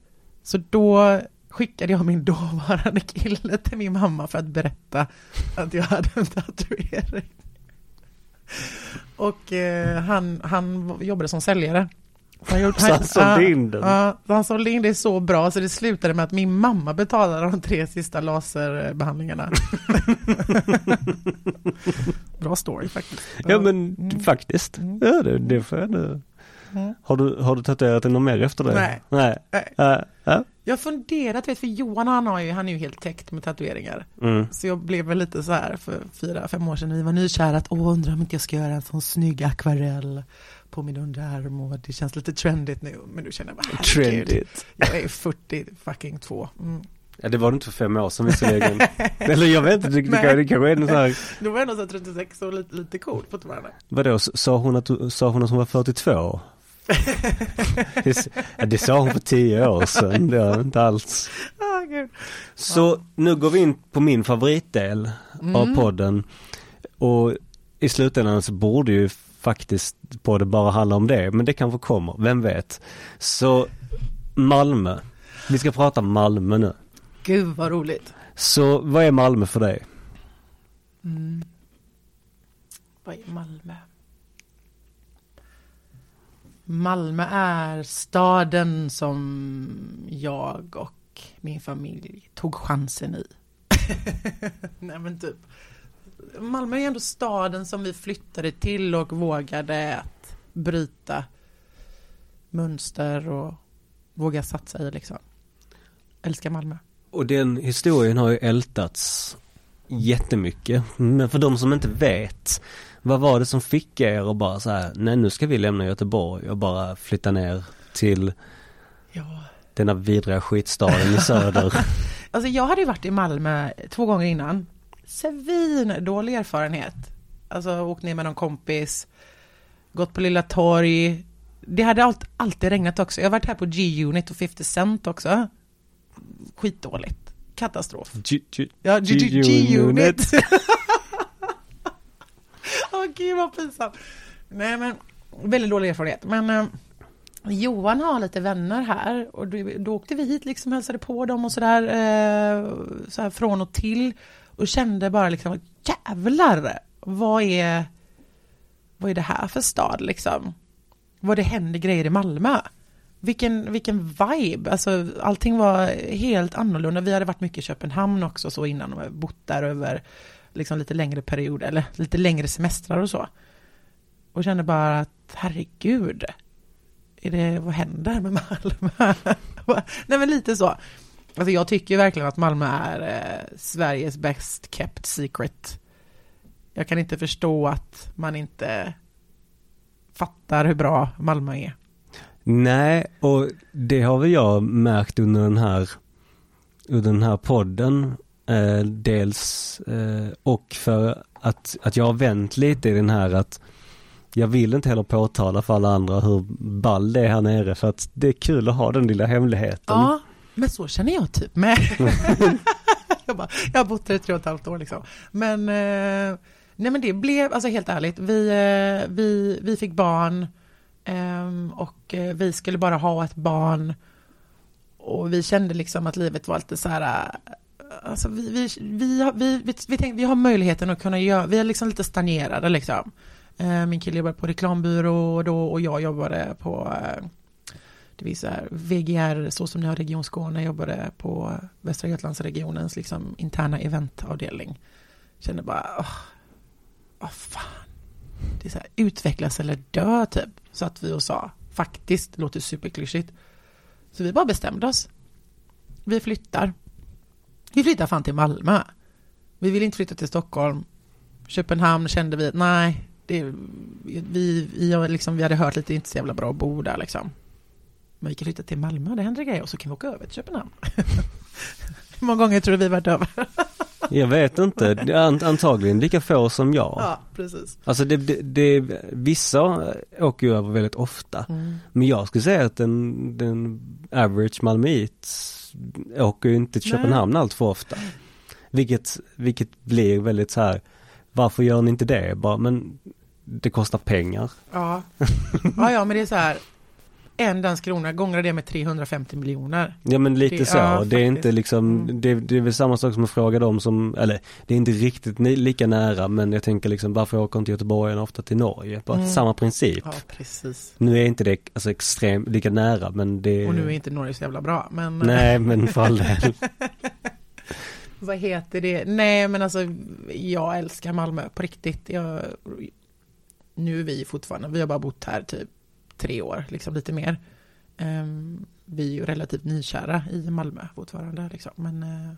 B: Så då skickade jag min dåvarande kille till min mamma för att berätta att jag hade en tatuering. Och eh, han, han jobbade som säljare.
A: Han, gjorde, så han den?
B: Ja, sålde in det så bra så det slutade med att min mamma betalade de tre sista laserbehandlingarna. <laughs> bra story faktiskt.
A: Ja men mm. faktiskt, mm. ja, det, det får jag nu. Mm. Har, du, har du tatuerat dig något mer efter det?
B: Nej.
A: Nej.
B: Nej. Äh, äh. Jag har funderat, vet, för Johan han, har ju, han är ju helt täckt med tatueringar. Mm. Så jag blev väl lite så här för fyra, fem år sedan när vi var nykära att åh, undrar om inte jag ska göra en sån snygg akvarell på min underarm och det känns lite trendigt nu. Men nu känner jag bara Trendigt. Jag är 40 fucking två. Mm.
A: Ja det var det inte för fem år sedan visserligen. <laughs> Eller jag vet inte, det, det, det kanske är en sån här...
B: Då var jag ändå så 36 och lite, lite cool fortfarande.
A: Vadå, sa hon att, sa hon att hon var 42? <laughs> det, det sa hon för tio år sedan, det var inte alls. Oh, Så nu går vi in på min favoritdel mm. av podden. Och i slutändan så borde ju faktiskt på det bara handla om det, men det kanske kommer, vem vet. Så Malmö. Vi ska prata Malmö nu.
B: Gud vad roligt.
A: Så vad är Malmö för dig?
B: Mm. Vad är Malmö? Malmö är staden som jag och min familj tog chansen i. <laughs> Nej men typ. Malmö är ändå staden som vi flyttade till och vågade att bryta mönster och våga satsa i liksom. Älskar Malmö.
A: Och den historien har ju ältats jättemycket. Men för de som inte vet, vad var det som fick er att bara så här, nej nu ska vi lämna Göteborg och bara flytta ner till ja. denna vidriga skitstaden i söder? <laughs>
B: alltså jag hade ju varit i Malmö två gånger innan. Svin dålig erfarenhet. Alltså åkt ner med någon kompis, gått på Lilla Torg. Det hade alltid regnat också. Jag har varit här på G-Unit och 50 Cent också. Skitdåligt. Katastrof. G-Unit. <laughs> Åh gud vad pinsamt. Nej men, väldigt dålig erfarenhet. Men eh, Johan har lite vänner här och då, då åkte vi hit liksom hälsade på dem och sådär eh, så här från och till och kände bara liksom jävlar vad är vad är det här för stad liksom? Vad det händer grejer i Malmö. Vilken, vilken vibe, alltså allting var helt annorlunda. Vi hade varit mycket i Köpenhamn också så innan och bott där över liksom lite längre period eller lite längre semestrar och så. Och kände bara att herregud, är det, vad händer med Malmö? <laughs> Nej men lite så. Alltså jag tycker verkligen att Malmö är eh, Sveriges best kept secret. Jag kan inte förstå att man inte fattar hur bra Malmö är.
A: Nej, och det har väl jag märkt under den här, under den här podden Eh, dels eh, och för att, att jag har vänt lite i den här att jag vill inte heller påtala för alla andra hur ball det är här nere för att det är kul att ha den lilla hemligheten.
B: Ja, men så känner jag typ med. <laughs> jag, bara, jag har bott där i tre och ett halvt år liksom. Men, eh, nej men det blev, alltså helt ärligt, vi, eh, vi, vi fick barn eh, och eh, vi skulle bara ha ett barn. Och vi kände liksom att livet var lite så här, alltså vi, vi, vi, vi, vi, vi, tänkte, vi har möjligheten att kunna göra, vi är liksom lite stagnerade liksom. Min kille jobbade på reklambyrå då och jag jobbade på det vill säga VGR, så som ni har Region Skåne, jobbade på Västra Götalandsregionens liksom interna eventavdelning. Kände bara, åh, åh fan. Det är så här, utvecklas eller dö typ. Så att vi och sa, faktiskt, det låter superklyschigt. Så vi bara bestämde oss. Vi flyttar. Vi flyttar fan till Malmö. Vi vill inte flytta till Stockholm. Köpenhamn kände vi, nej, det, vi, vi, liksom, vi hade hört lite, inte så jävla bra att bo där liksom. Men vi kan flytta till Malmö, det händer grejer och så kan vi åka över till Köpenhamn. <laughs> Hur många gånger tror du vi varit över? <laughs>
A: Jag vet inte, antagligen lika få som jag.
B: Ja, precis.
A: Alltså det, det, det, vissa åker ju över väldigt ofta.
B: Mm.
A: Men jag skulle säga att den, den average malmöit åker ju inte till
B: Nej.
A: Köpenhamn allt för ofta. Vilket, vilket blir väldigt så här, varför gör ni inte det? Bara, men det kostar pengar.
B: Ja. <laughs> ja, ja, men det är så här. En dansk krona, gånger det med 350 miljoner.
A: Ja men lite
B: Det-
A: så,
B: ja,
A: det är inte liksom,
B: Mm.
A: det, det är väl samma sak som att fråga dem som, eller det är inte riktigt lika nära men jag tänker liksom varför åker inte göteborgarna ofta till Norge? Bara
B: Mm.
A: samma princip.
B: Ja, precis.
A: Nu är inte det alltså extremt lika nära men det
B: Och nu är inte Norge så jävla bra, men...
A: Nej men för all del. <laughs>
B: Vad heter det? Nej, men alltså jag älskar Malmö på riktigt. Jag, nu är vi fortfarande, vi har bara bott här typ tre år, liksom lite mer. Ehm, vi är ju relativt nykära i Malmö fortfarande, liksom. men eh,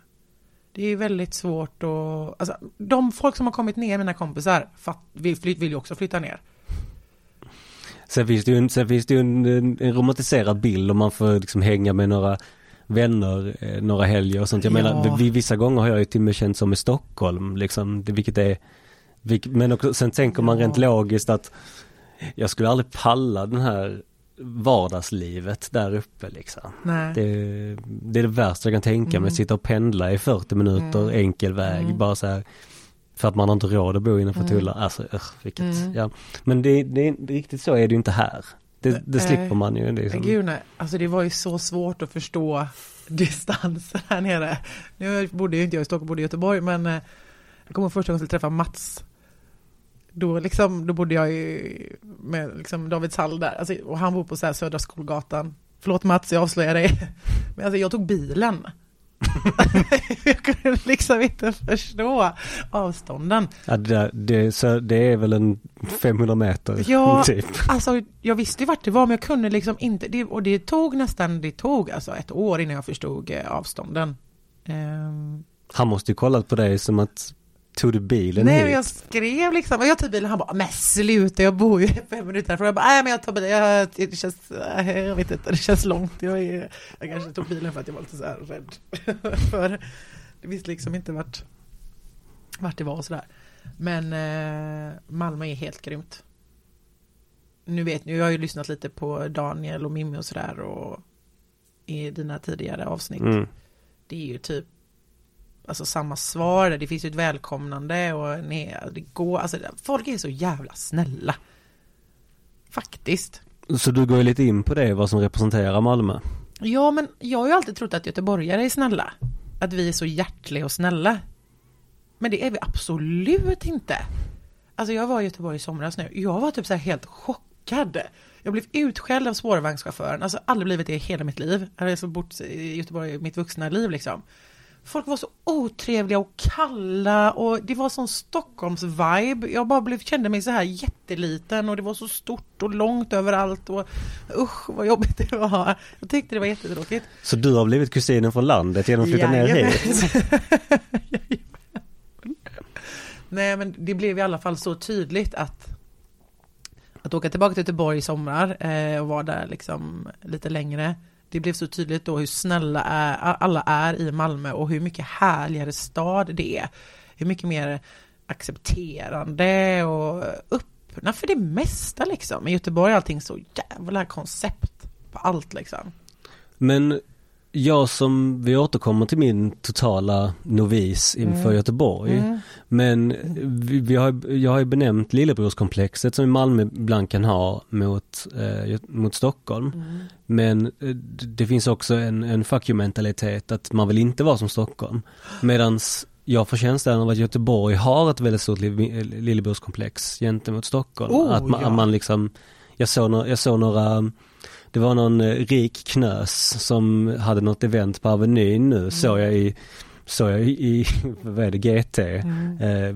B: det är väldigt svårt att, alltså de folk som har kommit ner, mina kompisar, vill, vill ju också flytta ner.
A: Sen finns det ju en, sen finns det ju en, en, romantiserad bild om man får liksom hänga med några vänner eh, några helger och sånt. Jag
B: Ja.
A: menar, vid vissa gånger har jag ju till och med känt som i Stockholm liksom, det, vilket är vilk, men också, sen tänker man
B: Ja.
A: rent logiskt att jag skulle aldrig palla den här vardagslivet där uppe liksom. Det, det är det värsta jag kan tänka mig,
B: Mm.
A: sitta och pendla i 40 minuter
B: Mm.
A: enkel väg,
B: Mm.
A: bara så här för att man har inte råd att bo innanför
B: Mm.
A: tullar. Alltså, uh, vilket,
B: Mm.
A: ja. Men det, det, riktigt så är det ju inte här. Det, det slipper man ju. Liksom.
B: Gud nej, alltså det var ju så svårt att förstå <laughs> distansen här nere. Nu bodde ju inte jag i Stockholm, bodde i Göteborg, men eh, jag kommer första gången jag skulle träffa Mats. Då, liksom, då bodde jag ju med liksom Davids hall där, alltså, och han bor på så Södra Skolgatan. Förlåt Mats, jag avslöjar dig. <laughs> Men alltså jag tog bilen. <laughs> jag kunde liksom inte förstå avstånden.
A: Ja, det, det, så det är väl en 500 meter
B: Ja. <laughs>
A: typ.
B: Alltså jag visste ju vart det var men jag kunde liksom inte, det, och det tog nästan, det tog alltså ett år innan jag förstod eh, avstånden. Ehm,
A: Han måste ju kollat på dig som att tog du bilen
B: nej
A: hit?
B: men jag skrev liksom, och jag tog bilen, han bara, men sluta jag bor ju fem minuter härifrån. Jag bara, nej men jag tar bilen, jag, det känns, eh, jag vet inte, det känns långt. Jag, är, jag kanske tog bilen för att jag var lite så här rädd. <laughs> för det visste liksom inte vart, vart det var och sådär. Men eh, Malmö är helt grymt. Nu vet ni, jag har ju lyssnat lite på Daniel och Mimmi och sådär och i dina tidigare avsnitt.
A: Mm.
B: Det är ju typ Alltså samma svar, det finns ju ett välkomnande och nej, det går, alltså folk är så jävla snälla. Faktiskt.
A: Så du går ju lite in på det, vad som representerar Malmö.
B: Ja, men jag har ju alltid trott att göteborgare är snälla. Att vi är så hjärtliga och snälla. Men det är vi absolut inte. Alltså jag var i Göteborg i somras nu. Jag var typ så här helt chockad. Jag blev utskälld av spårvagnschauffören. Alltså aldrig blivit det i hela mitt liv. Jag har alltså bott i Göteborg i mitt vuxna liv liksom. Folk var så otrevliga och kalla och det var sån Stockholms-vibe. Jag bara blev, kände mig så här jätteliten och det var så stort och långt överallt och usch vad jobbigt det var. Jag tyckte det var jättetråkigt.
A: Så du har blivit kusinen från landet genom att flytta ner hit? <laughs>
B: Nej men det blev i alla fall så tydligt att att åka tillbaka till Göteborg i somrar eh, och vara där liksom lite längre. Det blev så tydligt då hur snälla är, alla är i Malmö och hur mycket härligare stad det är. Hur mycket mer accepterande och öppna för det mesta liksom. I Göteborg är allting så jävla koncept på allt liksom.
A: Men jag som, vi återkommer till min totala novis inför
B: Mm.
A: Göteborg.
B: Mm.
A: Men vi, vi har, jag har ju benämnt lillebrorskomplexet som Malmö ibland kan ha mot, eh, mot Stockholm.
B: Mm.
A: Men eh, det finns också en, en fuck you mentalitet att man vill inte vara som Stockholm. Medans jag får känslan av att Göteborg har ett väldigt stort li- lillebrorskomplex gentemot Stockholm.
B: Oh,
A: att, man,
B: ja.
A: man liksom, jag såg, några, jag såg några det var någon eh, rik knös som hade något event på Avenyn nu, såg jag i, såg jag i, <laughs> vad är det, GT.
B: Mm.
A: Eh,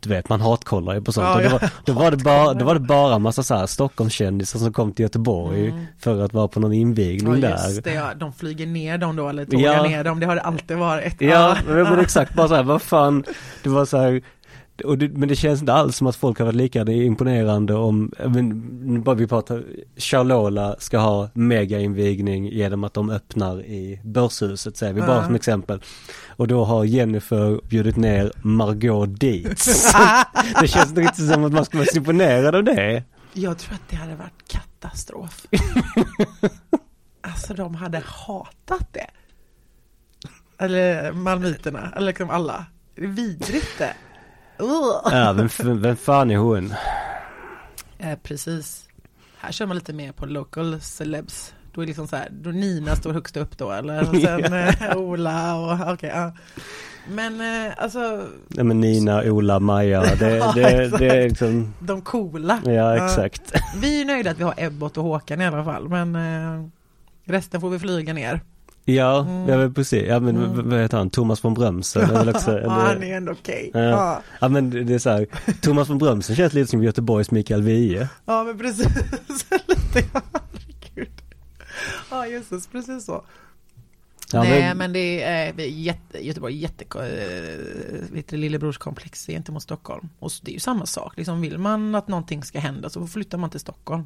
A: du vet man hatkollar ju på sånt.
B: Ja,
A: och då,
B: ja.
A: var, då, var det bara, då var det bara massa så här Stockholmskändisar som kom till Göteborg
B: Mm.
A: för att vara på någon invigning
B: Ja,
A: där.
B: det, ja. de flyger ner dem då eller tågar
A: Ja.
B: ner dem, det har det alltid varit.
A: Ja, men men exakt bara så här, vad fan, det var så här, det, men det känns inte alls som att folk har varit lika imponerande om, men, bara vi pratar, Charlola ska ha megainvigning genom att de öppnar i Börshuset säger vi bara
B: Ja.
A: som exempel. Och då har Jennifer bjudit ner Margot Dietz. <laughs> det känns inte riktigt som att man ska vara så imponerad av det.
B: Jag tror att det hade varit katastrof. <laughs> alltså de hade hatat det. Eller malmöiterna, eller liksom alla. Det är vidrigt det.
A: Ja, vem, vem fan är hon?
B: Eh, precis. Här kör man lite mer på local celebs. Då är det liksom så här, då Nina står högst upp då eller? Och sen <laughs> eh, Ola och okej, ja. Men eh, alltså,
A: Nej men Nina, Ola, Maja, det, <laughs>
B: Ja,
A: det,
B: exakt.
A: det är liksom,
B: de coola.
A: ja exakt.
B: Vi är nöjda att vi har Ebbot och Håkan i alla fall, men eh, resten får vi flyga ner.
A: Ja,
B: Mm.
A: ja men precis. Ja men
B: Mm.
A: vad heter han? Thomas von Brömsen väl också, <laughs>
B: ja, han
A: eller,
B: är ändå okej.
A: Ja.
B: Ja.
A: Ja men det är så här, Thomas von Brömsen känns lite som Göteborgs Mikael Wiehe.
B: ja, men precis. <laughs> lite, ja, herregud. Ja, Jesus, precis så.
A: Ja,
B: Nej, men, det är eh, jätte, Göteborg är jätte, eh, vet du, lillebrorskomplex gentemot Stockholm. Och det är ju samma sak, liksom vill man att någonting ska hända så flyttar man till Stockholm.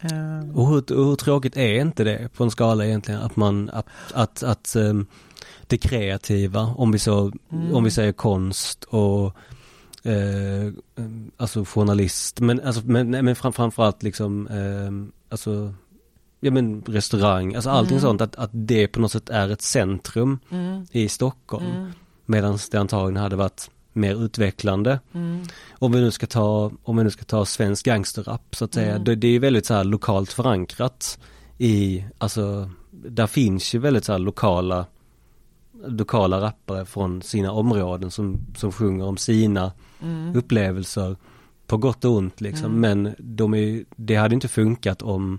B: Eh,
A: Och hur, hur tråkigt är inte det på en skala egentligen att man, att, att, att ehm, det kreativa, om vi så,
B: Mm.
A: om vi säger konst och eh, alltså journalist, men alltså, men, men fram, framförallt liksom, eh, alltså, ja men restaurang, alltså allting
B: Mm.
A: sånt, att, att det på något sätt är ett centrum
B: mm,
A: i Stockholm.
B: mm,
A: Medan det antagligen hade varit mer utvecklande.
B: mm,
A: Om vi nu ska ta, om vi nu ska ta svensk gangsterrap så att säga,
B: Mm.
A: det, det är väldigt så här lokalt förankrat i, alltså, där finns ju väldigt så här lokala, lokala rappare från sina områden som, som sjunger om sina
B: mm.
A: upplevelser på gott och ont liksom.
B: Mm.
A: Men de är, det hade inte funkat om,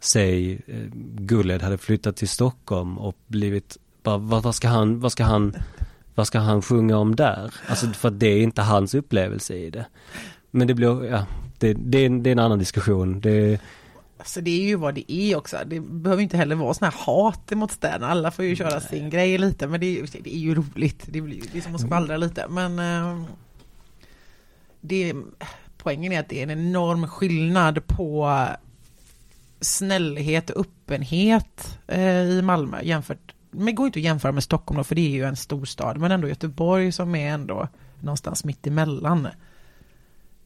A: säg, eh, Gulled hade flyttat till Stockholm och blivit, bara, vad, vad ska han, vad ska han, vad ska han sjunga om där? Alltså för att det är inte hans upplevelse i det. Men det blir, ja, det, det, är, en, det är en annan diskussion. Det,
B: Alltså det är ju vad det är också. Det behöver inte heller vara sån här hat mot städerna. Alla får ju köra sin grej lite, men det är, ju- det är ju roligt. Det, blir, det är som att skvallra lite, men eh, det, poängen är att det är en enorm skillnad på snällhet och öppenhet eh, i Malmö jämfört men går inte att jämföra med Stockholm då, för det är ju en storstad, men ändå Göteborg som är ändå någonstans mitt emellan.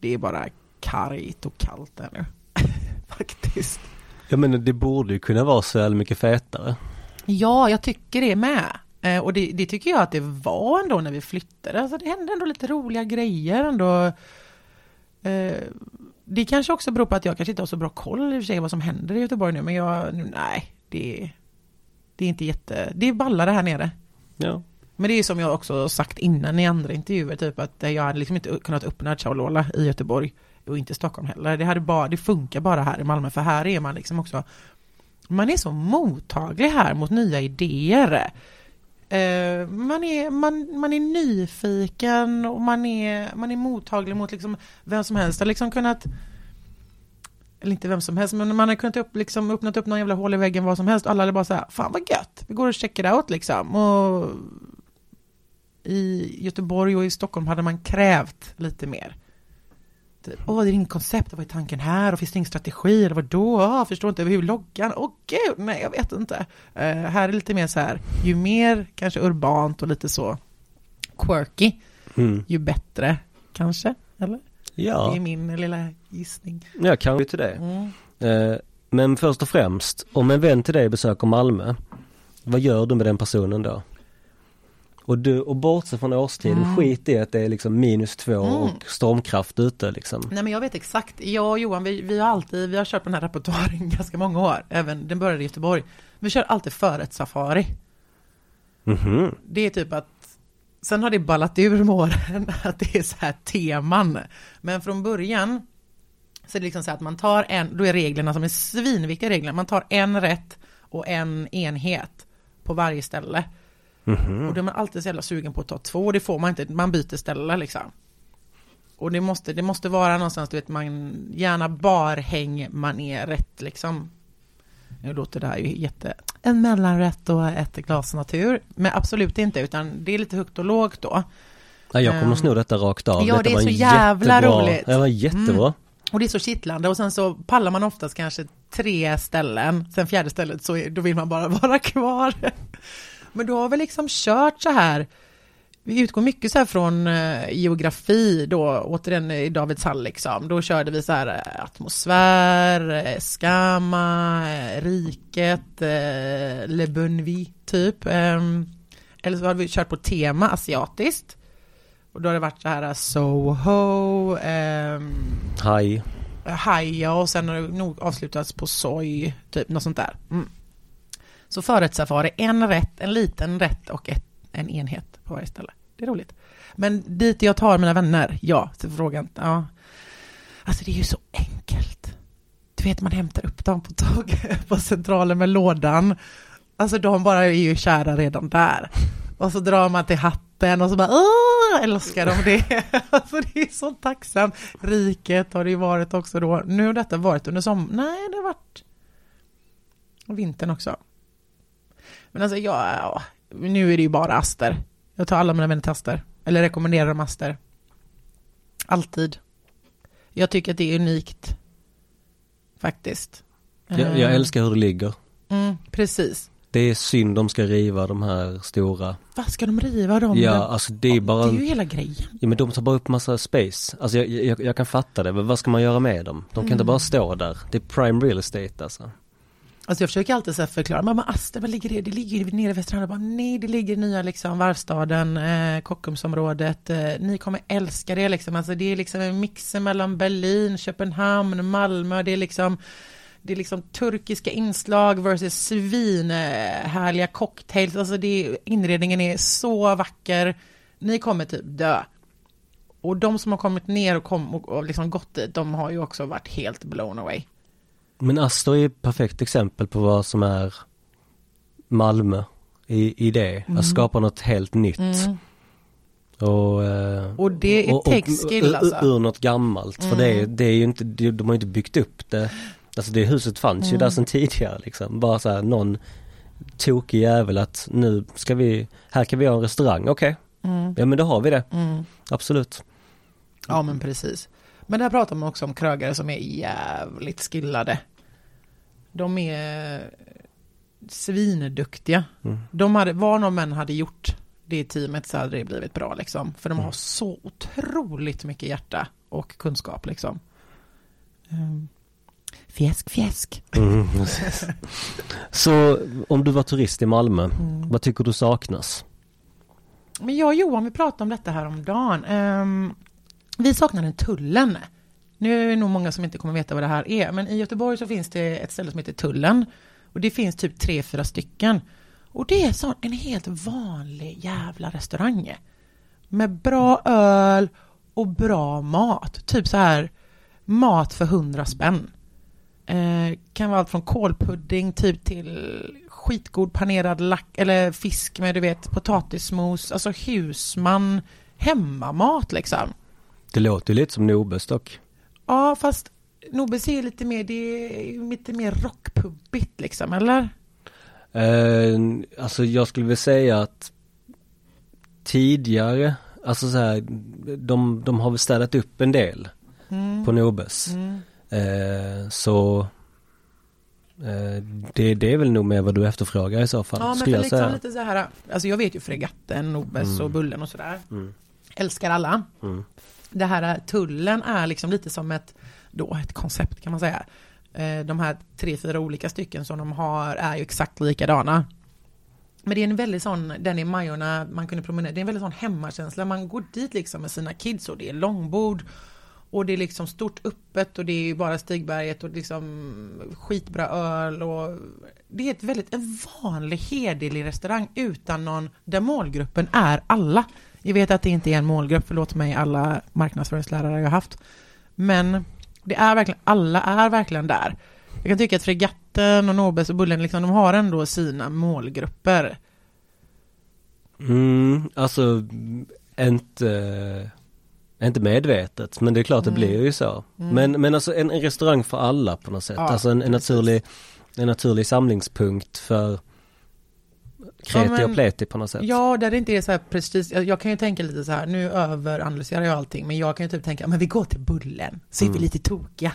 B: Det är bara kargt och kallt där nu. <laughs> Faktiskt.
A: jag menar det borde ju kunna vara så jävla mycket fetare.
B: Ja, jag tycker det med. Eh, och det, det tycker jag att det var ändå när vi flyttade. Alltså det hände ändå lite roliga grejer ändå. Eh, det kanske också beror på att jag kanske inte har så bra koll i och för sig vad som händer i Göteborg nu. Men jag, nej, det, det är inte jätte, det är ballare här nere.
A: Ja.
B: Men det är som jag också sagt innan i andra intervjuer, typ att jag hade liksom inte kunnat öppna Chaulola i Göteborg och inte Stockholm heller. Det, hade bara, det funkar bara här i Malmö, för här är man liksom också man är så mottaglig här mot nya idéer. Eh, man, är, man, man är nyfiken och man är, man är mottaglig mot liksom vem som helst. har liksom kunnat eller inte vem som helst, men man har kunnat upp, liksom, öppnat upp någon jävla hål i väggen, vad som helst. Alla är bara så här, fan vad gött, vi går och checkar it out liksom. Och i Göteborg och i Stockholm hade man krävt lite mer. Typ, Åh, det är inget koncept, vad är tanken här? Och finns det ingen strategi? Eller vadå? Ah, förstår inte, hur loggan? Åh gud, nej jag vet inte. Eh, här är lite mer så här, ju mer kanske urbant och lite så quirky,
A: Mm.
B: ju bättre kanske, eller? Det
A: Ja,
B: är min lilla gissning.
A: jag kanske till det.
B: Mm.
A: Eh, Men först och främst, om en vän till dig besöker Malmö, vad gör du med den personen då? Och, du, och bortse från årstid,
B: Mm.
A: skit i att det är liksom minus två
B: Mm.
A: och stormkraft ute liksom.
B: Nej men jag vet exakt, jag och Johan vi, vi har alltid, vi har kört på den här repertoaren ganska många år, även, den började i Göteborg. Vi kör alltid förrättssafari.
A: Mhm.
B: Det är typ att Sen har det ballat ur med åren <laughs> att det är så här teman. Men från början så är det liksom så att man tar en, då är reglerna som är svinviktiga regler, man tar en rätt och en enhet på varje ställe.
A: Mhm.
B: Och då är man alltid så jävla sugen på att ta två, det får man inte, man byter ställe liksom. Och det måste, det måste vara någonstans, du vet, man gärna barhäng man är rätt liksom. Nu låter det här ju jätte... En mellanrätt och ett glas natur. Men absolut inte, utan det är lite högt och lågt då.
A: Ja, jag kommer
B: Ehm,
A: sno detta rakt av.
B: ja,
A: Detta
B: det är så jävla
A: jättebra-
B: roligt.
A: Det var jättebra.
B: Och det är så kittlande och sen så pallar man oftast kanske tre ställen, sen fjärde stället så då vill man bara <laughs> vara kvar. Men då har vi liksom kört så här, vi utgår mycket så här från eh, geografi då, återigen i Davids hall liksom, då körde vi så här eh, atmosfär, eh, skama, eh, riket, Le Bunvi typ. ehm, eller så har vi kört på tema asiatiskt. Och då har det varit så här Soho, ehm,
A: Haj.
B: haja och sen har det nog avslutats på soj, typ något sånt där. Mm. Så förrättssafari, en rätt, en liten rätt och ett, en enhet på varje ställe. Det är roligt. Men dit jag tar mina vänner, ja, så frågan, ja. Alltså det är ju så enkelt. Du vet, man hämtar upp dem på tåg <laughs> på centralen med lådan. Alltså de bara är ju kära redan där. Och så drar man till hatten och så bara åh, älskar de det. <laughs> Alltså det är så tacksamt. Riket har det ju varit också då. Nu har detta varit under sommaren. Nej, det har varit Och vintern också. Men alltså ja, ja, nu är det ju bara Aster. Jag tar alla mina vänner till Aster. Eller rekommenderar dem Aster. Alltid. Jag tycker att det är unikt. Faktiskt.
A: Jag, jag
B: Eh,
A: älskar hur det ligger.
B: Mm, precis.
A: Det är synd de ska riva de här stora.
B: Vad ska de riva dem?
A: Ja, alltså det är bara...
B: Det är ju hela grejen.
A: Ja men de tar bara upp massa space. Alltså jag, jag, jag kan fatta det, men vad ska man göra med dem? De kan inte
B: Mm.
A: bara stå där. Det är prime real estate alltså.
B: Alltså jag försöker alltid så förklara, mamma Aster, var ligger det? Det ligger nere i Västra Jag bara, nej, det ligger i nya liksom varvstaden, eh, Kockumsområdet. Eh, ni kommer älska det liksom. Alltså det är liksom en mix mellan Berlin, Köpenhamn, Malmö. Det är liksom det är liksom turkiska inslag versus svin, eh, härliga cocktails. Alltså det är, inredningen är så vacker. Ni kommer typ dö. Och de som har kommit ner och, kom, och, och liksom gått dit, de har ju också varit helt blown away.
A: Men Astor är ett perfekt exempel på vad som är Malmö i, i det.
B: Mm.
A: Att skapa något helt nytt.
B: Mm.
A: Och, eh,
B: Och det är
A: och- och-
B: tech skill, alltså.
A: Ur något gammalt. För det,
B: Mm.
A: det är ju inte, de har ju inte byggt upp det. Alltså det huset fanns ju
B: Mm.
A: där sedan tidigare liksom. Bara så här någon tokig jävel att nu ska vi, här kan vi ha en restaurang, okej.
B: Mm.
A: Ja men då har vi det,
B: Mm.
A: absolut.
B: Ja men precis. Men där pratar man också om krögare som är jävligt skillade. De är svinduktiga.
A: Mm.
B: De hade, vad de än hade gjort det teamet så hade det blivit bra liksom. För de har
A: Mm.
B: så otroligt mycket hjärta och kunskap liksom. Um, fjäsk, fjäsk.
A: Mm. Så om du var turist i Malmö,
B: Mm.
A: vad tycker du saknas?
B: Men jag och Johan, vi pratade om detta här om dagen. Ehm, vi saknar en tullen. Nu är det nog många som inte kommer veta vad det här är, men i Göteborg så finns det ett ställe som heter Tullen. Och det finns typ tre, fyra stycken. Och det är så, en helt vanlig jävla restaurang. Med bra öl och bra mat. Typ så här mat för hundra spänn. Eh, kan vara allt från kålpudding typ till skitgod panerad lack eller fisk med du vet potatismos, alltså husman, hemmamat liksom.
A: Det låter ju lite som Nobes dock.
B: Ja, fast Nobes är lite mer, det är ju lite mer rockpubbigt liksom, eller?
A: Eh, alltså jag skulle vilja säga att tidigare, alltså så här, de, de har väl städat upp en del
B: Mm.
A: på Nobes.
B: Mm.
A: Eh, så eh, det, det är väl nog mer vad du efterfrågar i så fall,
B: Ja, men
A: jag
B: liksom
A: säga.
B: lite så här, alltså jag vet ju Fregatten, Nobes
A: Mm.
B: och Bullen och sådär.
A: Mm,
B: Älskar alla.
A: mm,
B: det här tullen är liksom lite som ett, då ett koncept kan man säga. Eh, de här tre, fyra olika stycken som de har är ju exakt likadana. Men det är en väldigt sån, den i Majorna, man kunde promenera, det är en väldigt sån hemmakänsla. Man går dit liksom med sina kids och det är långbord. Och det är liksom stort öppet och det är ju bara Stigberget och liksom skitbra öl och det är ett väldigt, en vanlig hederlig restaurang utan någon, där målgruppen är alla. Jag vet att det inte är en målgrupp, förlåt mig alla marknadsföringslärare jag haft. Men det är verkligen, alla är verkligen där. Jag kan tycka att Fregatten och Nobels och Bullen, liksom, de har ändå sina målgrupper.
A: Mm, alltså inte, inte medvetet, men det är klart det
B: Mm.
A: blir ju så.
B: Mm.
A: Men, men alltså en, en restaurang för alla på något sätt.
B: Ja,
A: alltså en, en, naturlig, en naturlig samlingspunkt för kreti
B: Ja, men-
A: och pleti på något sätt.
B: Ja, där det inte är så här prestige. Jag, jag kan ju tänka lite så här, nu överanalyserar jag allting, men jag kan ju typ tänka, men vi går till Bullen, så är vi
A: Mm.
B: lite tokiga.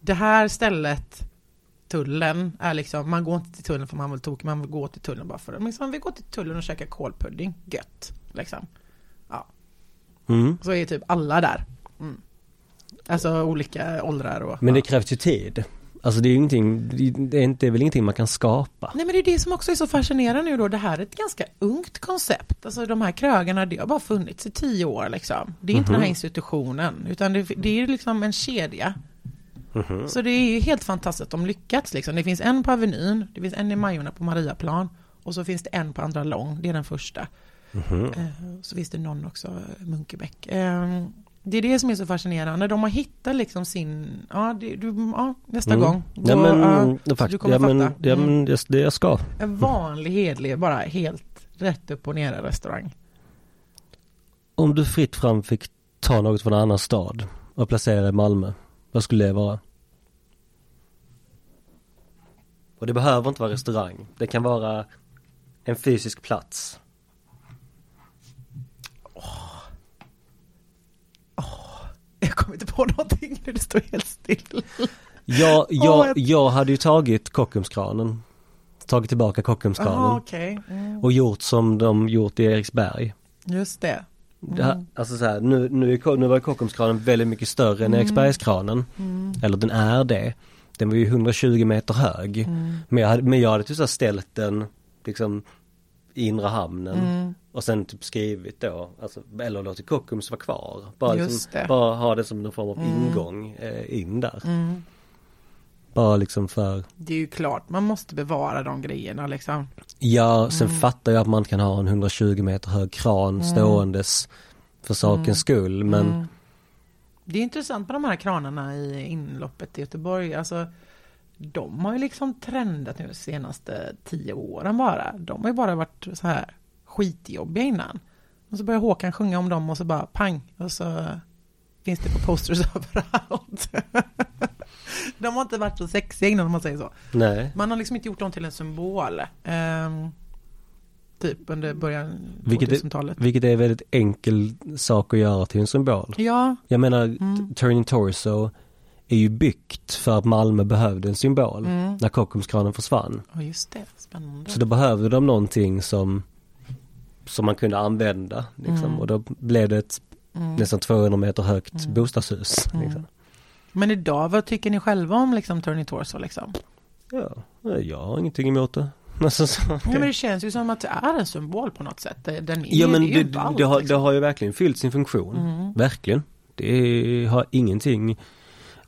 B: Det här stället, tullen, är liksom, man går inte till tullen för man vill tokig, man vill gå till tullen bara för det. Men liksom, vi går till tullen och käkar kålpudding, gött, liksom.
A: Mm.
B: Så är typ alla där. Mm. Alltså olika åldrar och...
A: Men det
B: ja.
A: krävs ju tid. Alltså det är ju ingenting, det är, inte, det är väl ingenting man kan skapa.
B: Nej men det är det som också är så fascinerande nu då. Det här är ett ganska ungt koncept. Alltså de här krögarna, det har bara funnits i tio år liksom. Det är inte
A: Mhm.
B: den här institutionen, utan det, det är liksom en kedja.
A: Mhm.
B: Så det är ju helt fantastiskt att de lyckats liksom. Det finns en på Avenyn, det finns en i Majorna på Mariaplan och så finns det en på Andra Lång, det är den första.
A: Mhm.
B: Eh, Så finns det någon också, Munkebäck. Det är det som är så fascinerande. De har hittat liksom sin, ja, det, du, ja nästa
A: Mm.
B: gång.
A: Ja
B: Då,
A: men,
B: ja,
A: ja, faktiskt,
B: du kommer
A: ja, men,
B: fatta.
A: ja,
B: Mm.
A: men det, det jag ska.
B: En vanlig hedlig, bara helt rätt upp och ner restaurang.
A: Om du fritt fram fick ta något från en annan stad och placera i Malmö, vad skulle det vara? Och det behöver inte vara restaurang. Det kan vara en fysisk plats.
B: Kommer inte på någonting nu, det står helt still.
A: Jag, <laughs> jag,
B: Åh, jag-
A: jag hade ju tagit Kockumskranen. Tagit tillbaka Kockumskranen.
B: Jaha, okej. Mm.
A: Och gjort som de gjort i Eriksberg.
B: Just det.
A: Det här,
B: Mm.
A: alltså så här, nu, nu, nu var Kockumskranen väldigt mycket större än
B: Mm.
A: Eriksbergskranen.
B: Mm.
A: Eller den är det. Den var ju 120 meter hög.
B: Mm.
A: Men jag hade, men jag hade typ ställt den liksom i inre hamnen.
B: Mm.
A: Och sen typ skrivit då, alltså, eller låtit Kockums vara kvar. Bara, liksom, bara ha det som någon form av
B: Mm.
A: ingång eh, in där.
B: Mm.
A: Bara liksom för,
B: Det är ju klart, man måste bevara de grejerna liksom.
A: ja sen
B: Mm.
A: fattar jag att man kan ha en 120 meter hög kran
B: Mm.
A: ståendes för sakens
B: Mm.
A: skull. Men.
B: Det är intressant med de här kranarna i inloppet i Göteborg. Alltså, de har ju liksom trendat nu de senaste tio åren bara. De har ju bara varit så här skitjobbiga innan. Och så börjar Håkan sjunga om dem och så bara pang. Och så finns det på posters <laughs> överallt. <laughs> de har inte varit så sexiga innan om man säger så.
A: nej.
B: Man har liksom inte gjort dem till en symbol. Ehm, typ under början
A: Vilket är-
B: 2000-talet.
A: Vilket är väldigt enkel sak att göra till en symbol.
B: Ja,
A: Jag menar,
B: Mm.
A: Turning Torso är ju byggt för att Malmö behövde en symbol
B: Mm.
A: när Kockumskranen försvann.
B: ja just det. Spännande.
A: Så då behövde de någonting som som man kunde använda liksom.
B: Mm.
A: och då blev det ett
B: Mm.
A: nästan 200 meter högt
B: Mm.
A: bostadshus.
B: Mm.
A: Liksom.
B: Men idag, vad tycker ni själva om liksom Turning Torso liksom?
A: Ja, jag har ingenting emot det. <laughs> Alltså, så,
B: Ja, men det känns ju som att det är en symbol på något sätt. Det- Den är,
A: ja men
B: det
A: det, det,
B: ballt,
A: det, har, det
B: liksom.
A: har ju verkligen fyllt sin funktion.
B: Mm.
A: Verkligen. Det har ingenting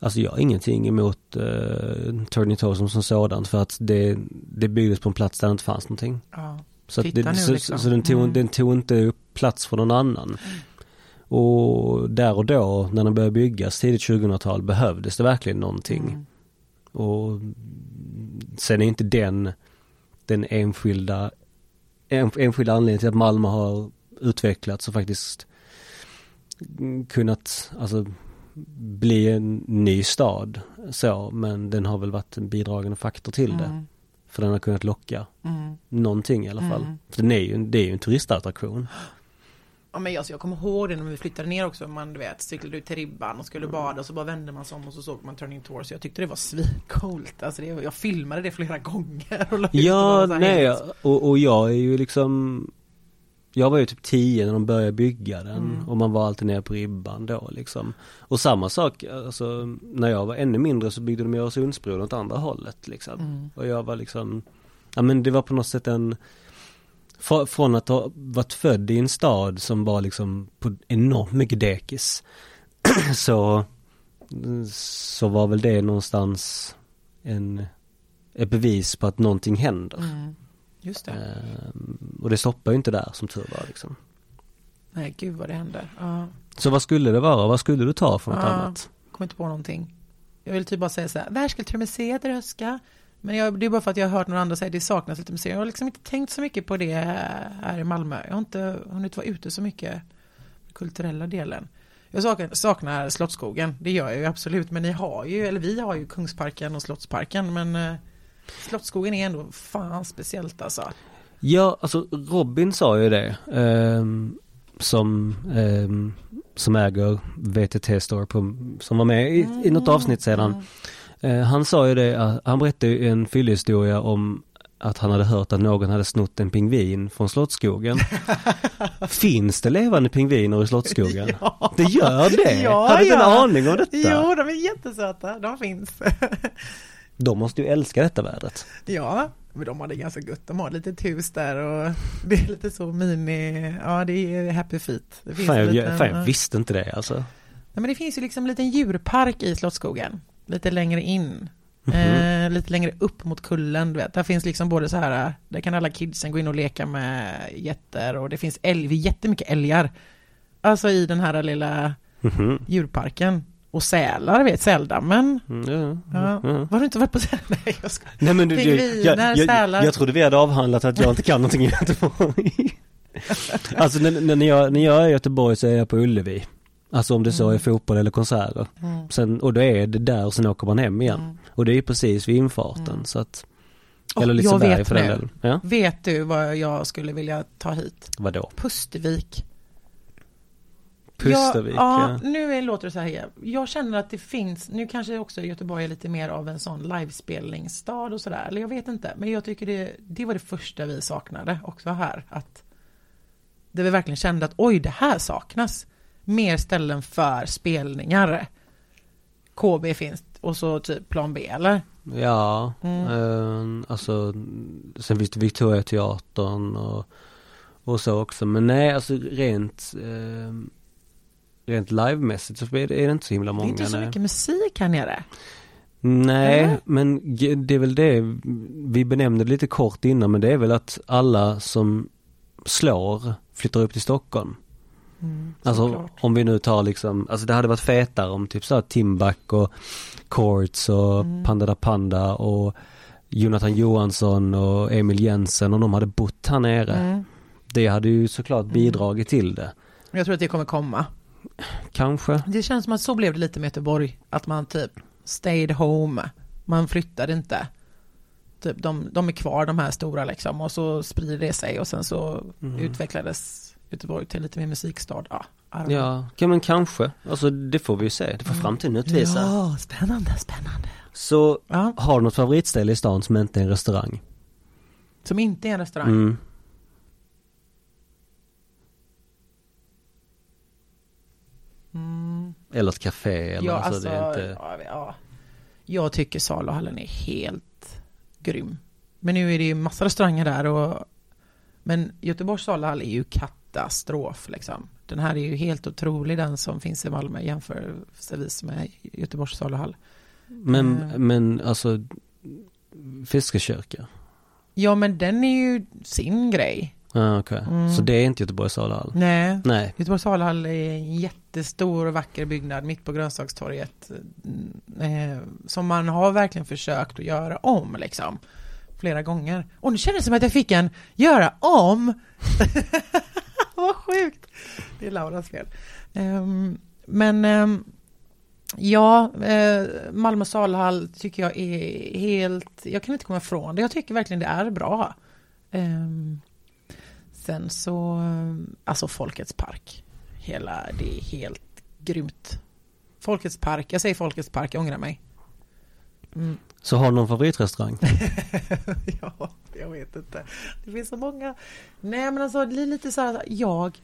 A: Alltså jag har ingenting emot uh, Turning Torso som sådant för att det, det byggdes på en plats där det inte fanns någonting.
B: Ja.
A: Så, det,
B: nu
A: så,
B: liksom.
A: så den, tog,
B: Mm.
A: den tog inte upp plats för någon annan. Och där och då när den började byggas tidigt 2000-tal behövdes det verkligen någonting.
B: Mm.
A: Och sen är inte den den enskilda en, enskilda anledningen till att Malmö har utvecklats och faktiskt kunnat alltså bli en ny stad så men den har väl varit en bidragande faktor till det.
B: Mm.
A: För den har kunnat locka
B: Mm.
A: någonting i alla fall.
B: Mm.
A: För den är ju, det är ju en turistattraktion.
B: Ja, men alltså, jag kommer ihåg det när vi flyttade ner också. Man du vet, cyklade ut till ribban och skulle bada och så bara vände man sig om och så såg man Turning Torso. Jag tyckte det var svincoolt. Alltså det, jag filmade det flera <laughs> gånger. Och och
A: Ja,
B: här
A: nej, och, och jag är ju liksom Jag var ju typ 10 när de började bygga den
B: Mm.
A: och man var alltid nere på ribban då liksom. Och samma sak, alltså när jag var ännu mindre så byggde de ju Öresundsbron åt andra hållet liksom.
B: Mm.
A: Och jag var liksom, ja men det var på något sätt en fr- från att ha varit född i en stad som var liksom på enormt mycket dekis <clears throat> så så var väl det någonstans en ett bevis på att någonting händer.
B: Mm. Just det.
A: Ehm, och det stoppar ju inte där som tur var liksom.
B: Nej, gud vad det händer. Ja,
A: Så vad skulle det vara? Vad skulle du ta för något
B: Ja.
A: annat?
B: kommer inte på någonting. Jag vill typ bara säga så här, Världskulturmuseet i Röska. Men jag, det är bara för att jag har hört några andra säga att det saknas lite museer. Jag har liksom inte tänkt så mycket på det här i Malmö. Jag har inte hunnit vara ute så mycket kulturella delen. Jag saknar, saknar Slottsskogen, det gör jag ju absolut. Men ni har ju, eller vi har ju Kungsparken och Slottsparken. Men eh, Slottsskogen är ändå fan speciellt alltså.
A: Ja, alltså Robin sa ju det. ehm, som, ehm, som äger VTT Store på, som var med i, i något avsnitt sedan.
B: Mm.
A: Eh, han sa ju det, att- han berättade ju en fyllehistoria om att han hade hört att någon hade snott en pingvin från Slottsskogen. <laughs> Finns det levande pingviner i Slottsskogen? <laughs>
B: Ja.
A: Det gör det?
B: Ja,
A: hade inte
B: ja.
A: en aning om detta?
B: Jo, de är jättesöta, de finns. <laughs>
A: De måste ju älska detta vädret.
B: Ja, men de har det ganska gött. De har ett litet hus där och <laughs> det är lite så mini, ja det är happy feet. Det
A: Fan jag,
B: liten,
A: fan jag visste inte det alltså.
B: Nej, men det finns ju liksom en liten djurpark i Slottsskogen. Lite längre in.
A: Mhm.
B: Eh, lite längre upp mot kullen, du vet. Där finns liksom både så här, där kan alla kidsen gå in och leka med getter och det finns älg, jättemycket älgar. Alltså i den här lilla
A: Mhm.
B: djurparken. Och sälar, vet, säldammen.
A: Mm, ja,
B: Ja.
A: ja.
B: Var du inte varit på sälar? <laughs> Nej, jag ska.
A: Nej men du,
B: Pingviner,
A: jag, jag,
B: sälar.
A: jag trodde vi hade avhandlat att jag inte kan någonting i Göteborg. <laughs> alltså när, när, jag, när jag är i Göteborg så är jag på Ullevi. Alltså om det så är
B: Mm.
A: fotboll eller konserter.
B: Mm.
A: Sen, och då är det där och sen åker man hem igen.
B: Mm.
A: Och det är precis vid infarten
B: Mm.
A: så att Eller
B: jag
A: Liseberg
B: vet
A: för den
B: nu.
A: delen. Ja,
B: Vet du vad jag skulle vilja ta hit?
A: vadå?
B: Pustervik.
A: Pustervik,
B: ja.
A: ja.
B: Nu låter det så här. Jag känner att det finns, nu kanske också Göteborg är lite mer av en sån livespelningsstad och sådär. Eller jag vet inte. Men jag tycker det, det var det första vi saknade också här. Att det vi verkligen kände att oj, det här saknas. Mer ställen för spelningar. KB finns och så typ plan B eller?
A: Ja,
B: Mm.
A: eh, alltså sen finns det Victoria teatern och, och så också. Men nej, alltså rent eh, Rent livemässigt så är det, det inte så himla
B: Det
A: många.
B: är inte så
A: nej.
B: mycket musik här nere.
A: Nej,
B: Eller?
A: men det är väl det, vi benämnde det lite kort innan, men det är väl att alla som slår flyttar upp till Stockholm.
B: Mm,
A: Alltså
B: såklart.
A: om vi nu tar liksom, alltså det hade varit fetare om typ så Timbuk och Courts och
B: Mm.
A: Panda da Panda och Jonathan Johansson och Emil Jensen och de hade bott här nere.
B: Mm.
A: Det hade ju såklart
B: Mm.
A: bidragit till det.
B: Jag tror att det kommer komma.
A: Kanske.
B: Det känns som att så blev det lite med Göteborg. Att man typ stayed home. Man flyttade inte. Typ de, de är kvar de här stora liksom och så sprider det sig och sen så
A: Mm.
B: utvecklades Göteborg till lite mer musikstad. Ja.
A: Ja, ja men kanske. Alltså det får vi ju se. Det får framtiden utvisa.
B: Ja, spännande, spännande.
A: Så
B: Ja,
A: har du något favoritställe i stan som inte är en restaurang?
B: som inte är en restaurang.
A: Mm. Eller ett café eller
B: Ja,
A: alltså,
B: alltså,
A: det är inte...
B: ja, ja. Jag tycker saluhallen är helt grym. Men nu är det ju massa restauranger där och Men Göteborgs saluhall är ju katastrof liksom. Den här är ju helt otrolig den som finns i Malmö jämförelsevis med Göteborgs saluhall.
A: Men,
B: Mm.
A: men alltså Fiskekyrka?
B: Ja men den är ju sin grej.
A: Ja okej.
B: Mm.
A: Så det är inte Göteborgs saluhall?
B: Nej.
A: Nej.
B: Göteborgs saluhall är en jättestor och vacker byggnad mitt på grönsakstorget. Eh, som man har verkligen försökt att göra om liksom. Flera gånger. Och nu kändes det som att jag fick en göra om. <laughs> Vad sjukt. Det är Lauras fel. Ehm, men ehm, ja, eh, Malmö saluhall tycker jag är helt, jag kan inte komma ifrån det. Jag tycker verkligen det är bra. Ehm, Sen så, alltså Folkets park. Hela, det är helt grymt. Folkets park, jag säger Folkets park, jag ångrar mig. Mm.
A: Så har du någon favoritrestaurang? <laughs>
B: ja, jag vet inte. Det finns så många. Nej, men alltså det är lite så här, jag...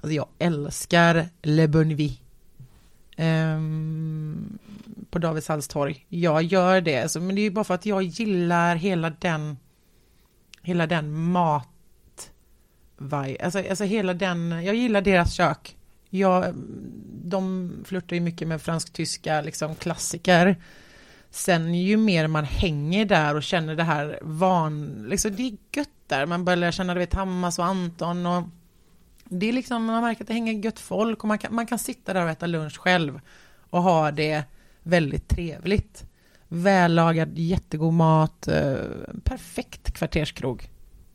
B: Alltså jag älskar Le Bonvi. Um, på Davids Hallstorg. Jag gör det, alltså, men det är ju bara för att jag gillar hela den hela den mat alltså, alltså hela den, jag gillar deras kök. Jag, de flörtar ju mycket med fransk-tyska liksom klassiker. Sen ju mer man hänger där och känner det här van, liksom det är gött där. Man börjar lära känna, du vet, Hamas och Anton och det är liksom, man märker att det hänger gött folk och man kan, man kan sitta där och äta lunch själv och ha det väldigt trevligt. Vällagad, jättegod mat, eh, perfekt kvarterskrog.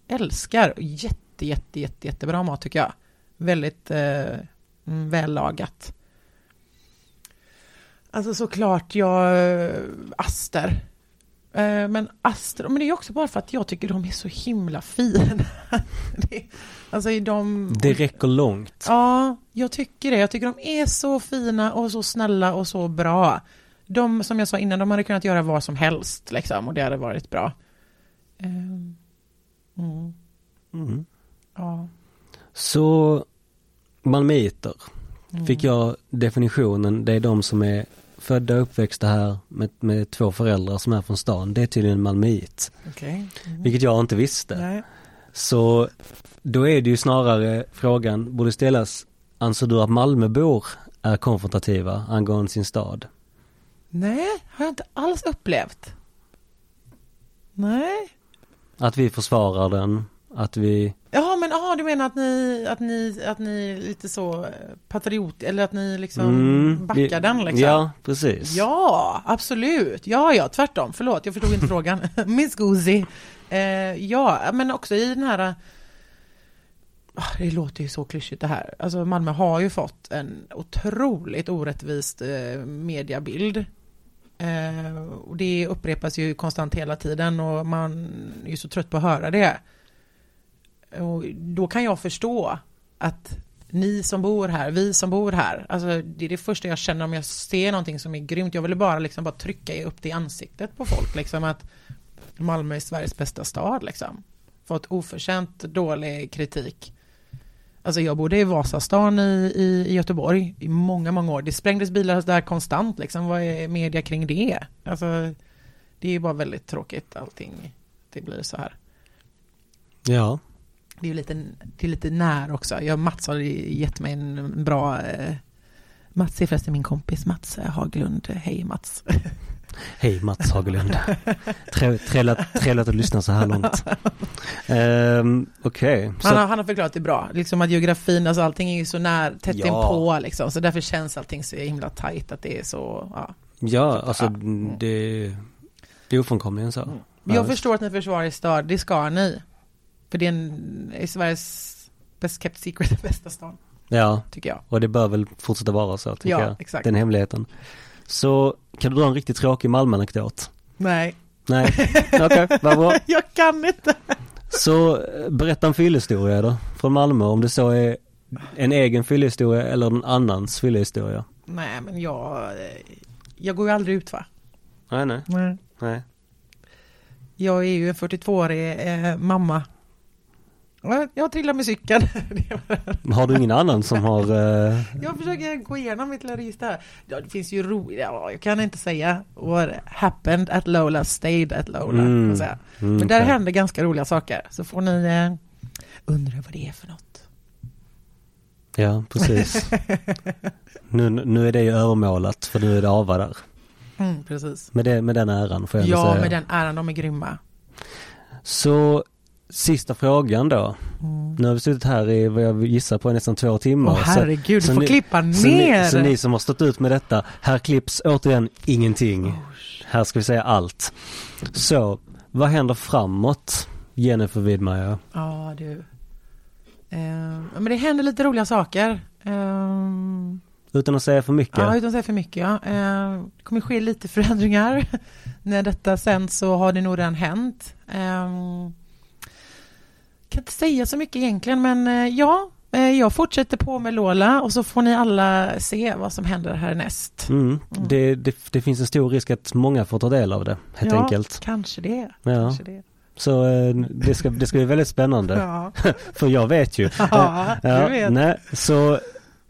B: Älskar, jätte, jätte, jätte, jättebra mat tycker jag. Väldigt eh, mm, vällagat. Alltså såklart, jag, eh, Aster. Eh, men Aster, men det är också bara för att jag tycker de är så himla fina. <laughs> det, alltså de...
A: Det räcker långt.
B: Ja, jag tycker det. Jag tycker de är så fina och så snälla och så bra. De, som jag sa innan, de hade kunnat göra vad som helst liksom och det hade varit bra. Mm.
A: Mm.
B: Ja.
A: Så malmöiter
B: Mm.
A: fick jag definitionen, det är de som är födda och uppväxta här med, med två föräldrar som är från stan. Det är tydligen malmöit.
B: Okej. Mm.
A: Vilket jag inte visste.
B: Nej.
A: Så då är det ju snarare frågan borde ställas, anser du att Malmöbor är konfrontativa angående sin stad?
B: Nej, har jag inte alls upplevt. Nej.
A: Att vi försvarar den, att vi,
B: Jaha, men aha, du menar att ni, att ni, att ni är lite så eh, patriot, eller att ni liksom
A: Mm,
B: backar
A: vi-
B: den liksom?
A: ja precis.
B: Ja, absolut. Ja, ja, tvärtom. Förlåt, jag förstod inte frågan. <laughs> Miss Goosey. Eh, ja, men också i den här... Ah, Det låter ju så klyschigt det här. Alltså Malmö har ju fått en otroligt orättvist eh, mediabild. Eh, och det upprepas ju konstant hela tiden och man är ju så trött på att höra det. Och då kan jag förstå att ni som bor här, vi som bor här, alltså det är det första jag känner om jag ser någonting som är grymt. Jag vill bara liksom bara trycka upp det i ansiktet på folk liksom att Malmö är Sveriges bästa stad liksom. Fått oförtjänt dålig kritik. Alltså jag bodde i Vasastan i, i, i Göteborg i många, många år. Det sprängdes bilar där konstant liksom. Vad är media kring det? Alltså det är bara väldigt tråkigt allting. Det blir så här.
A: Ja,
B: Det är ju lite, det är lite när också. Jag, Mats har gett mig en en bra... Eh, Mats är förresten min kompis Mats Haglund. Hej Mats. <laughs>
A: hej Mats Hagelund. Tre- Trevligt trevligt att lyssna så här långt. Um, Okej, så
B: Han har, han har förklarat det bra. Liksom att geografin, alltså allting är ju så när, tätt
A: Ja.
B: inpå liksom. Så därför känns allting så himla tajt att det är så, ja.
A: ja, alltså
B: Ja.
A: det, det är ofrånkomligen så. Ja,
B: jag
A: visst.
B: förstår att ni försvarar er stad, det ska ni. För det är, en, är Sveriges best kept secret, <laughs> bästa stan,
A: Ja,
B: tycker jag.
A: och det bör väl fortsätta vara så tycker
B: Ja,
A: jag.
B: exakt.
A: Den hemligheten. Så kan du dra en riktigt tråkig Malmö-anekdot?
B: Nej,
A: Nej, <laughs> okej, vad bra.
B: jag kan inte.
A: Så eh, berätta en fyllehistoria då, från Malmö, om det så är en egen fyllehistoria eller en annans fyllehistoria.
B: Nej, men jag, eh, jag går ju aldrig ut va?
A: Nej, nej,
B: Nej.
A: nej.
B: Jag är ju en 42-årig eh, mamma. Ja, Jag trillar med cykeln. <laughs>
A: Har du ingen annan som har, eh,
B: jag försöker gå igenom mitt lilla register. här. Ja, det finns ju roligt, ja, jag kan inte säga what happened at Lola stayed at Lola.
A: Mm. mm,
B: Men där
A: okej.
B: händer ganska roliga saker. Så får ni eh, undra vad det är för något.
A: Ja, precis. <laughs> nu, nu är det ju övermålat för nu är det Ava där.
B: Mm, precis.
A: Med, det, med den äran får jag
B: Ja,
A: säga.
B: med den äran, de är grymma.
A: Så sista frågan då.
B: Mm.
A: Nu har vi suttit här i vad jag gissar på nästan två timmar.
B: Åh herregud, du
A: så
B: får
A: ni-
B: klippa
A: så,
B: ner!
A: ni, så ni som har stått ut med detta, här klipps återigen ingenting. Här ska vi säga allt. Så, vad händer framåt? Jennifer Widmeyer.
B: Ja, du. Eh, men det händer lite roliga saker. Ehm,
A: Utan att säga för mycket.
B: Ja, utan att säga för mycket. Ja. Eh, Det kommer ske lite förändringar. <laughs> När detta sen så har det nog redan hänt. Kan inte säga så mycket egentligen, men eh, ja, eh, jag fortsätter på med Lola och så får ni alla se vad som händer härnäst.
A: Mm.
B: Mm.
A: Det, det, det finns en stor risk att många får ta del av det, helt
B: ja,
A: enkelt.
B: kanske det.
A: Ja.
B: Kanske det.
A: Så eh, det ska, det ska bli väldigt spännande.
B: Ja, <laughs>
A: För jag vet ju. <laughs>
B: ja
A: Ja,
B: vet.
A: nej, så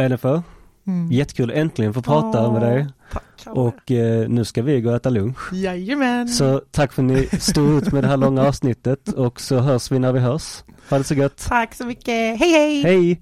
A: NFÖ,
B: Mm.
A: jättekul äntligen få prata
B: Ja,
A: med dig.
B: Tack.
A: Och eh, nu ska vi gå och äta lunch.
B: Jajamän.
A: Så tack för att ni stod ut med det här långa avsnittet och så hörs vi när vi hörs. Ha det så gött.
B: Tack så mycket. Hej hej!
A: Hej!